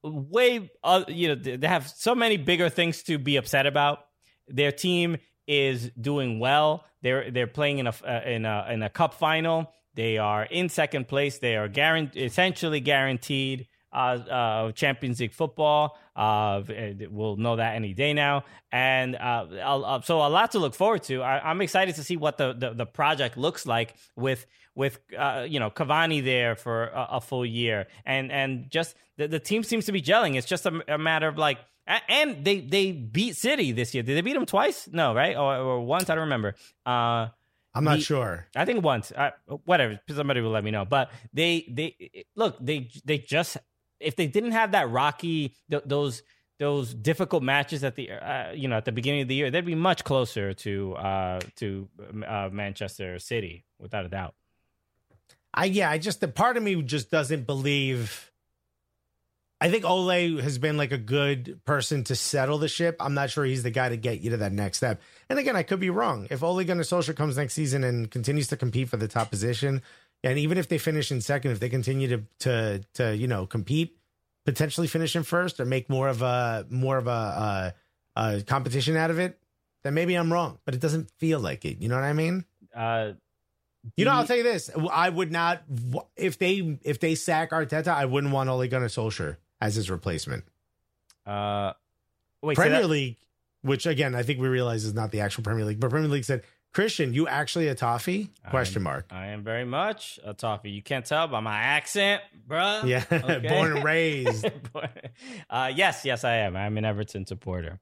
way uh, you know they have so many bigger things to be upset about. Their team is doing well. They're they're playing in a uh, in a in a cup final. They are in second place. They are guaranteed essentially guaranteed uh, uh, Champions League football. Uh, we'll know that any day now, and uh, so a lot to look forward to. I, I'm excited to see what the, the, the project looks like with with uh, you know Cavani there for a, a full year, and and just the, the team seems to be gelling. It's just a, a matter of like. And they they beat City this year. Did they beat them twice? No, right? Or, or once? I don't remember. Uh, I'm not the- sure. I think once. I, whatever. Somebody will let me know. But they they look they they just if they didn't have that rocky th- those those difficult matches at the uh, you know at the beginning of the year, they'd be much closer to uh, to uh, Manchester City without a doubt. I yeah, I just the part of me just doesn't believe. I think Ole has been like a good person to settle the ship. I'm not sure he's the guy to get you to that next step. And again, I could be wrong. If Ole Gunnar Solskjaer comes next season and continues to compete for the top position, and even if they finish in second, if they continue to to to you know compete, potentially finish in first or make more of a more of a, a, a competition out of it, then maybe I'm wrong. But it doesn't feel like it. You know what I mean? Uh, You know, I'll tell you this: I would not if they if they sack Arteta, I wouldn't want Ole Gunnar Solskjaer as his replacement. uh, wait, Premier that- League, which again I think we realize is not the actual Premier League, but Premier League said, "Christian, you actually a toffee?" Question mark. I am very much a toffee. You can't tell by my accent, bruh. Yeah, Okay. [laughs] born and raised. [laughs] uh, yes, yes, I am. I'm an Everton supporter.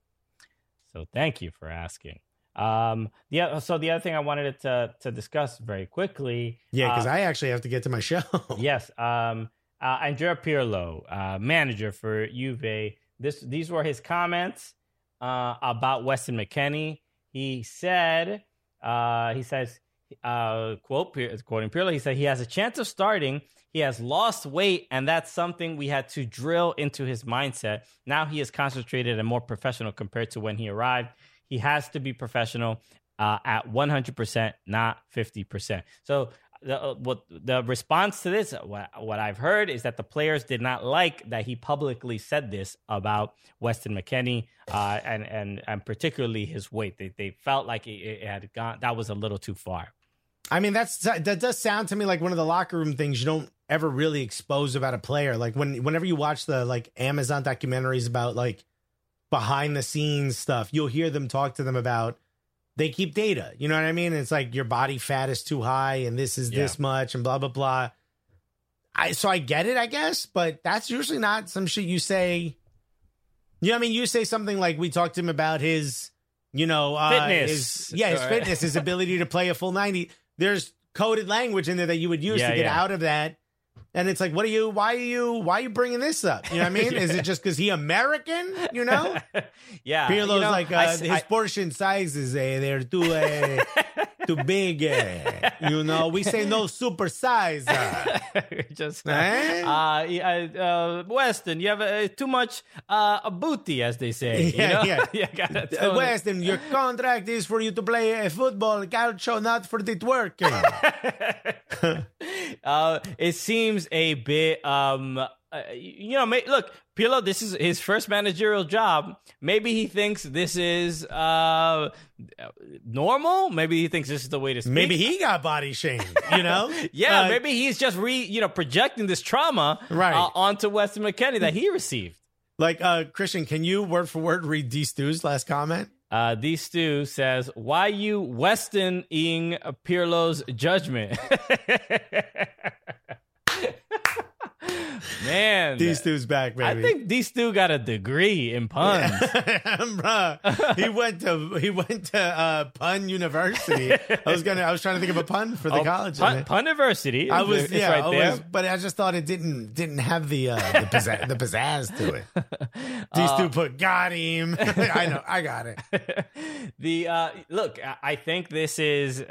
So thank you for asking. Um, yeah. So the other thing I wanted to to discuss very quickly. Yeah, because uh, I actually have to get to my [laughs] show. yes. Um, uh, Andrea Pirlo, uh, manager for Juve. This these were his comments uh, about Weston McKennie. He said, uh, he says, uh, quote, quoting Pirlo, he said he has a chance of starting. He has lost weight, and that's something we had to drill into his mindset. Now he is concentrated and more professional compared to when he arrived. He has to be professional uh, at 100%, not 50%. So the uh, what the response to this what, what I've heard is that the players did not like that he publicly said this about Weston McKennie uh, and and and particularly his weight. They they felt like it, it had gone that was a little too far. I mean, that's that does sound to me like one of the locker room things you don't ever really expose about a player. Like when whenever you watch the like Amazon documentaries about like behind the scenes stuff, you'll hear them talk to them about they keep data. You know what I mean? It's like your body fat is too high and this is this much and blah blah blah. I so I get it, I guess, but that's usually not some shit you say. You know what I mean? You say something like we talked to him about his, you know, uh, Fitness. his, yeah, his fitness, his [laughs] ability to play a full ninety. There's coded language in there that you would use Yeah, to get yeah. out of that. And it's like, what are you? Why are you? Why are you bringing this up? You know what I mean? [laughs] Is it just because he American? You know, [laughs] yeah, Pirlo's you know, like uh, s- his I- portion sizes. Uh, they're too uh, [laughs] too big. Uh, you know, we say no super size. Uh. just Eh? uh, yeah, uh, Weston, you have uh, too much uh, a booty, as they say. Yeah, you know? yeah. tone it. Weston, your contract is for you to play uh, football, calcio, not for networking. uh, it seems a bit um uh, you know may, look Pirlo this is his first managerial job maybe he thinks this is uh normal maybe he thinks this is the way to speak Maybe he got body shamed. You know? [laughs] yeah Uh, maybe he's just re you know projecting this trauma Right. uh, onto Weston McKennie that he received Like, uh, Christian, can you word for word read D Stew's last comment? uh, D Stu says, "Why you Weston ing Pirlo's judgment?" [laughs] [laughs] Man, D Stew's back, baby. I think D Stu got a degree in puns. [laughs] Bruh, he went to he went to uh, Pun University. [laughs] I was gonna I was trying to think of a pun for the Oh, college. Pun, Puniversity. I was it's yeah, right I there. was, but I just thought it didn't didn't have the uh, the, pizza, the pizzazz to it. D Stew put got him. I know, I got it. the uh, look, I- I think this is.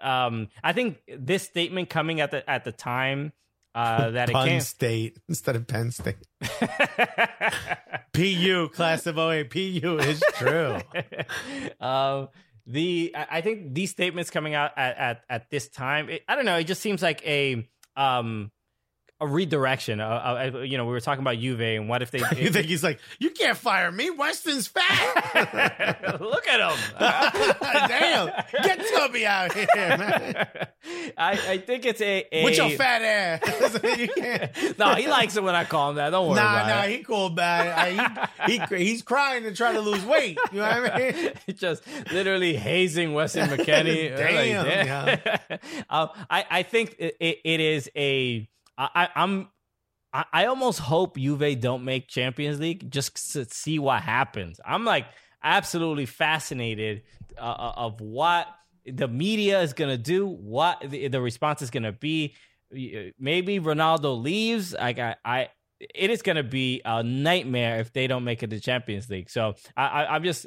Um, I think this statement coming at the at the time uh, [laughs] that it Penn came. State instead of Penn State. [laughs] PU class of 08 PU is true. [laughs] um, the I I think these statements coming out at at, at this time, it, I don't know. It just seems like a um a redirection. Uh, uh, you know, we were talking about Juve, and what if they [laughs] You think he's like, you can't fire me? Weston's fat. [laughs] look at him? [laughs] Damn, get Tubby out here, man. I, I think it's a, a With your fat ass. no, he likes it when I call him that. Don't worry Nah, nah, it. he cool bad. He, he he's crying to try to lose weight. You know what I mean? just literally hazing Weston McKennie. Damn, Like, um, I, I think it, it, it is a. I, I'm. I, I almost hope Juve don't make Champions League just to see what happens. I'm like absolutely fascinated uh, of what the media is gonna do, what the, the response is gonna be. Maybe Ronaldo leaves. Like I, I it is going to be a nightmare if they don't make it to Champions League. So I, I, I'm just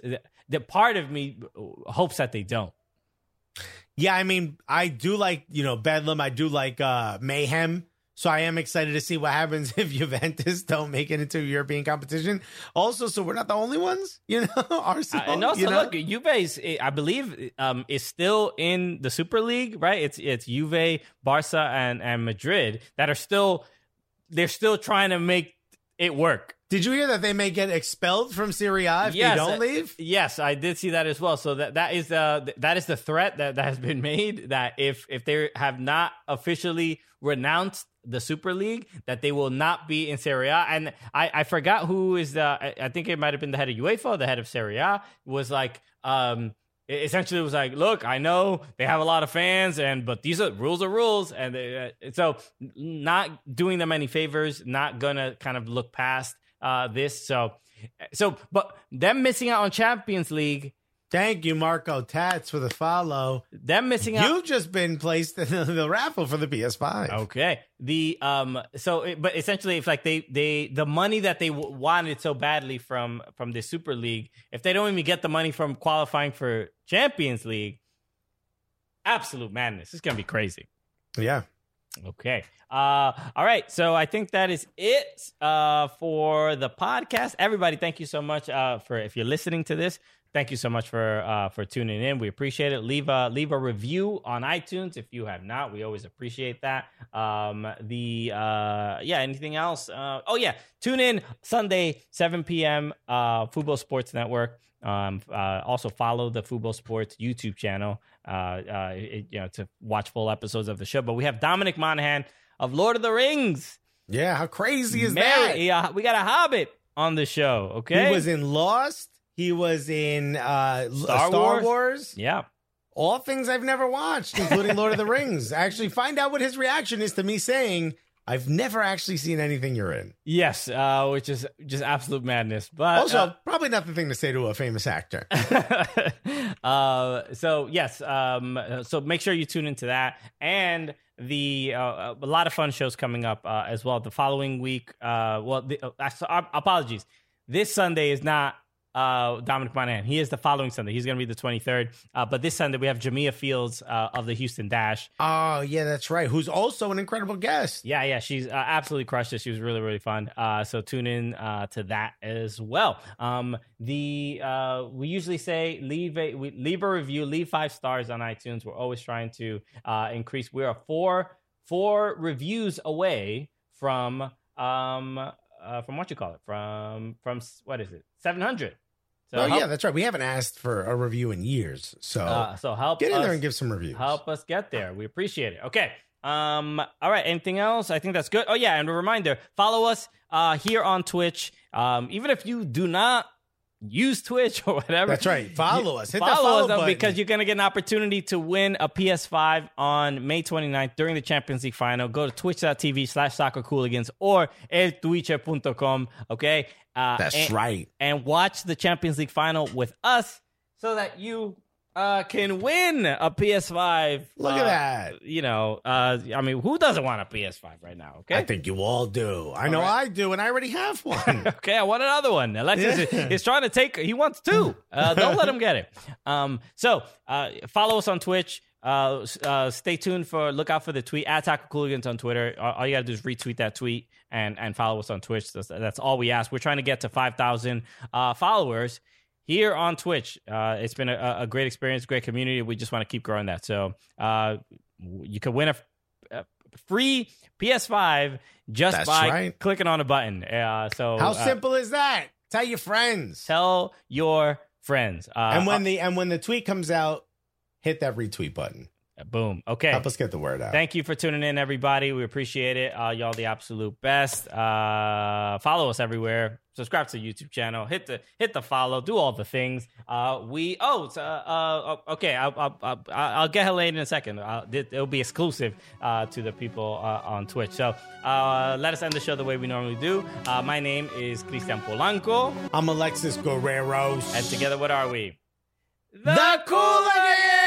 the part of me hopes that they don't. Yeah, I mean, I do like, you know, Bedlam. I do like uh Mayhem. So I am excited to see what happens [laughs] if Juventus don't make it into European competition. Also, so we're not the only ones, [laughs] you know, [laughs] Arsenal. and also, you know? look, Juve is, I believe, um, is still in the Super League, right? It's it's Juve, Barca, and and Madrid that are still they're still trying to make it work. Did you hear that they may get expelled from Serie A if Yes, they don't uh, leave? Yes, I did see that as well. So that that is uh that is the threat that, that has been made that if if they have not officially renounced the Super League, that they will not be in Serie A. And I I forgot who is the I, I think it might have been the head of UEFA, the head of Serie A was like um e- essentially it was like look i know they have a lot of fans and but these are rules are rules and they, uh, so not doing them any favors not gonna kind of look past uh this so so but them missing out on champions league Thank you, Marco Tats, for the follow. them missing out You've just been placed in the, the raffle for the PS5. Okay. The um so it, but essentially if like they they the money that they w- wanted so badly from from the Super League, if they don't even get the money from qualifying for Champions League, absolute madness. It's going to be crazy. Yeah. Okay. Uh all right. So I think that is it uh for the podcast. Everybody, thank you so much uh for if you're listening to this. Thank you so much for uh for tuning in. We appreciate it. Leave a leave a review on iTunes if you have not. We always appreciate that. Um the uh yeah, anything else? Uh oh yeah, tune in Sunday 7 p.m. Football Sports Network. Um uh also follow the Football Sports YouTube channel uh uh it- you know to watch full episodes of the show. But we have Dominic Monaghan of Lord of the Rings. Yeah. How crazy is Merry, that? yeah, we got a Hobbit on the show. Okay, He was in Lost. He was in uh, Star Star, Wars? Wars. yeah. All things I've never watched, including Lord of the [laughs] Rings. Actually, find out what his reaction is to me saying I've never actually seen anything you're in. Yes, uh, which is just absolute madness. But Also, uh, probably not the thing to say to a famous actor. [laughs] uh, so yes, um, so make sure you tune into that and the uh, a lot of fun shows coming up uh, as well. The following week, uh, well, the, uh, uh, apologies. This Sunday is not uh, Dominic Monaghan. He is the following Sunday. He's going to be the 23rd. Uh, but this Sunday we have Jamia Fields uh, of the Houston Dash. oh, yeah, that's right. Who's also an incredible guest. Yeah, yeah, she's uh, absolutely crushed it. She was really, really fun. Uh, so tune in uh, to that as well. Um, the uh, we usually say leave a we, leave a review, leave five stars on iTunes. We're always trying to uh, increase. We are four four reviews away from um uh, from what you call it from from what is it seven hundred. So oh, help, yeah, that's right. We haven't asked for a review in years. So uh, so help get in there and give some reviews. help us get there. We appreciate it. Okay. Um, all right. Anything else? I think that's good. Oh yeah, and a reminder: follow us uh, here on Twitch. Um, even if you do not use Twitch [laughs] or whatever, That's right. Follow us. Hit follow, follow us button. because you're going to get an opportunity to win a PS5 on May 29th during the Champions League final. Go to twitch.tv slash soccer cooligans or eltwitcher.com. Okay. Uh, That's and- right. and watch the Champions League final with us so that you uh, can win a PS5. Look Uh, at that. You know, uh, I mean, who doesn't want a PS5 right now? Okay. I think you all do. I know right. I do, and I already have [laughs] one. Okay, I want another one. Alexis is- Yeah. is trying to take. He wants two. Uh, don't let him get it. Um, so uh, follow us on Twitch. Uh, uh, stay tuned for look out for the tweet at Taco Cooligans on Twitter. All, all you gotta do is retweet that tweet and and follow us on Twitch. That's, that's all we ask. We're trying to get to five thousand uh, followers here on Twitch. Uh, it's been a, a great experience, great community. We just want to keep growing that. So uh, you can win a, a free PS5 just That's by right. clicking on a button. Uh, so How uh, simple is that? Tell your friends. Tell your friends. Uh, and when the and when the tweet comes out, hit that retweet button. Boom. Okay. Help us get the word out. Thank you for tuning in, everybody. We appreciate it. Uh, y'all, the absolute best. Uh, follow us everywhere. Subscribe to the YouTube channel. Hit the hit the follow. Do all the things. Uh, we oh uh, uh okay. I'll, I'll, I'll, I'll get Helene in a second. Uh, it, it'll be exclusive uh, to the people uh, on Twitch. So uh, let us end the show the way we normally do. Uh, my name is Christian Polanco, I'm Alexis Guerrero. and together, what are we? the Cooligans!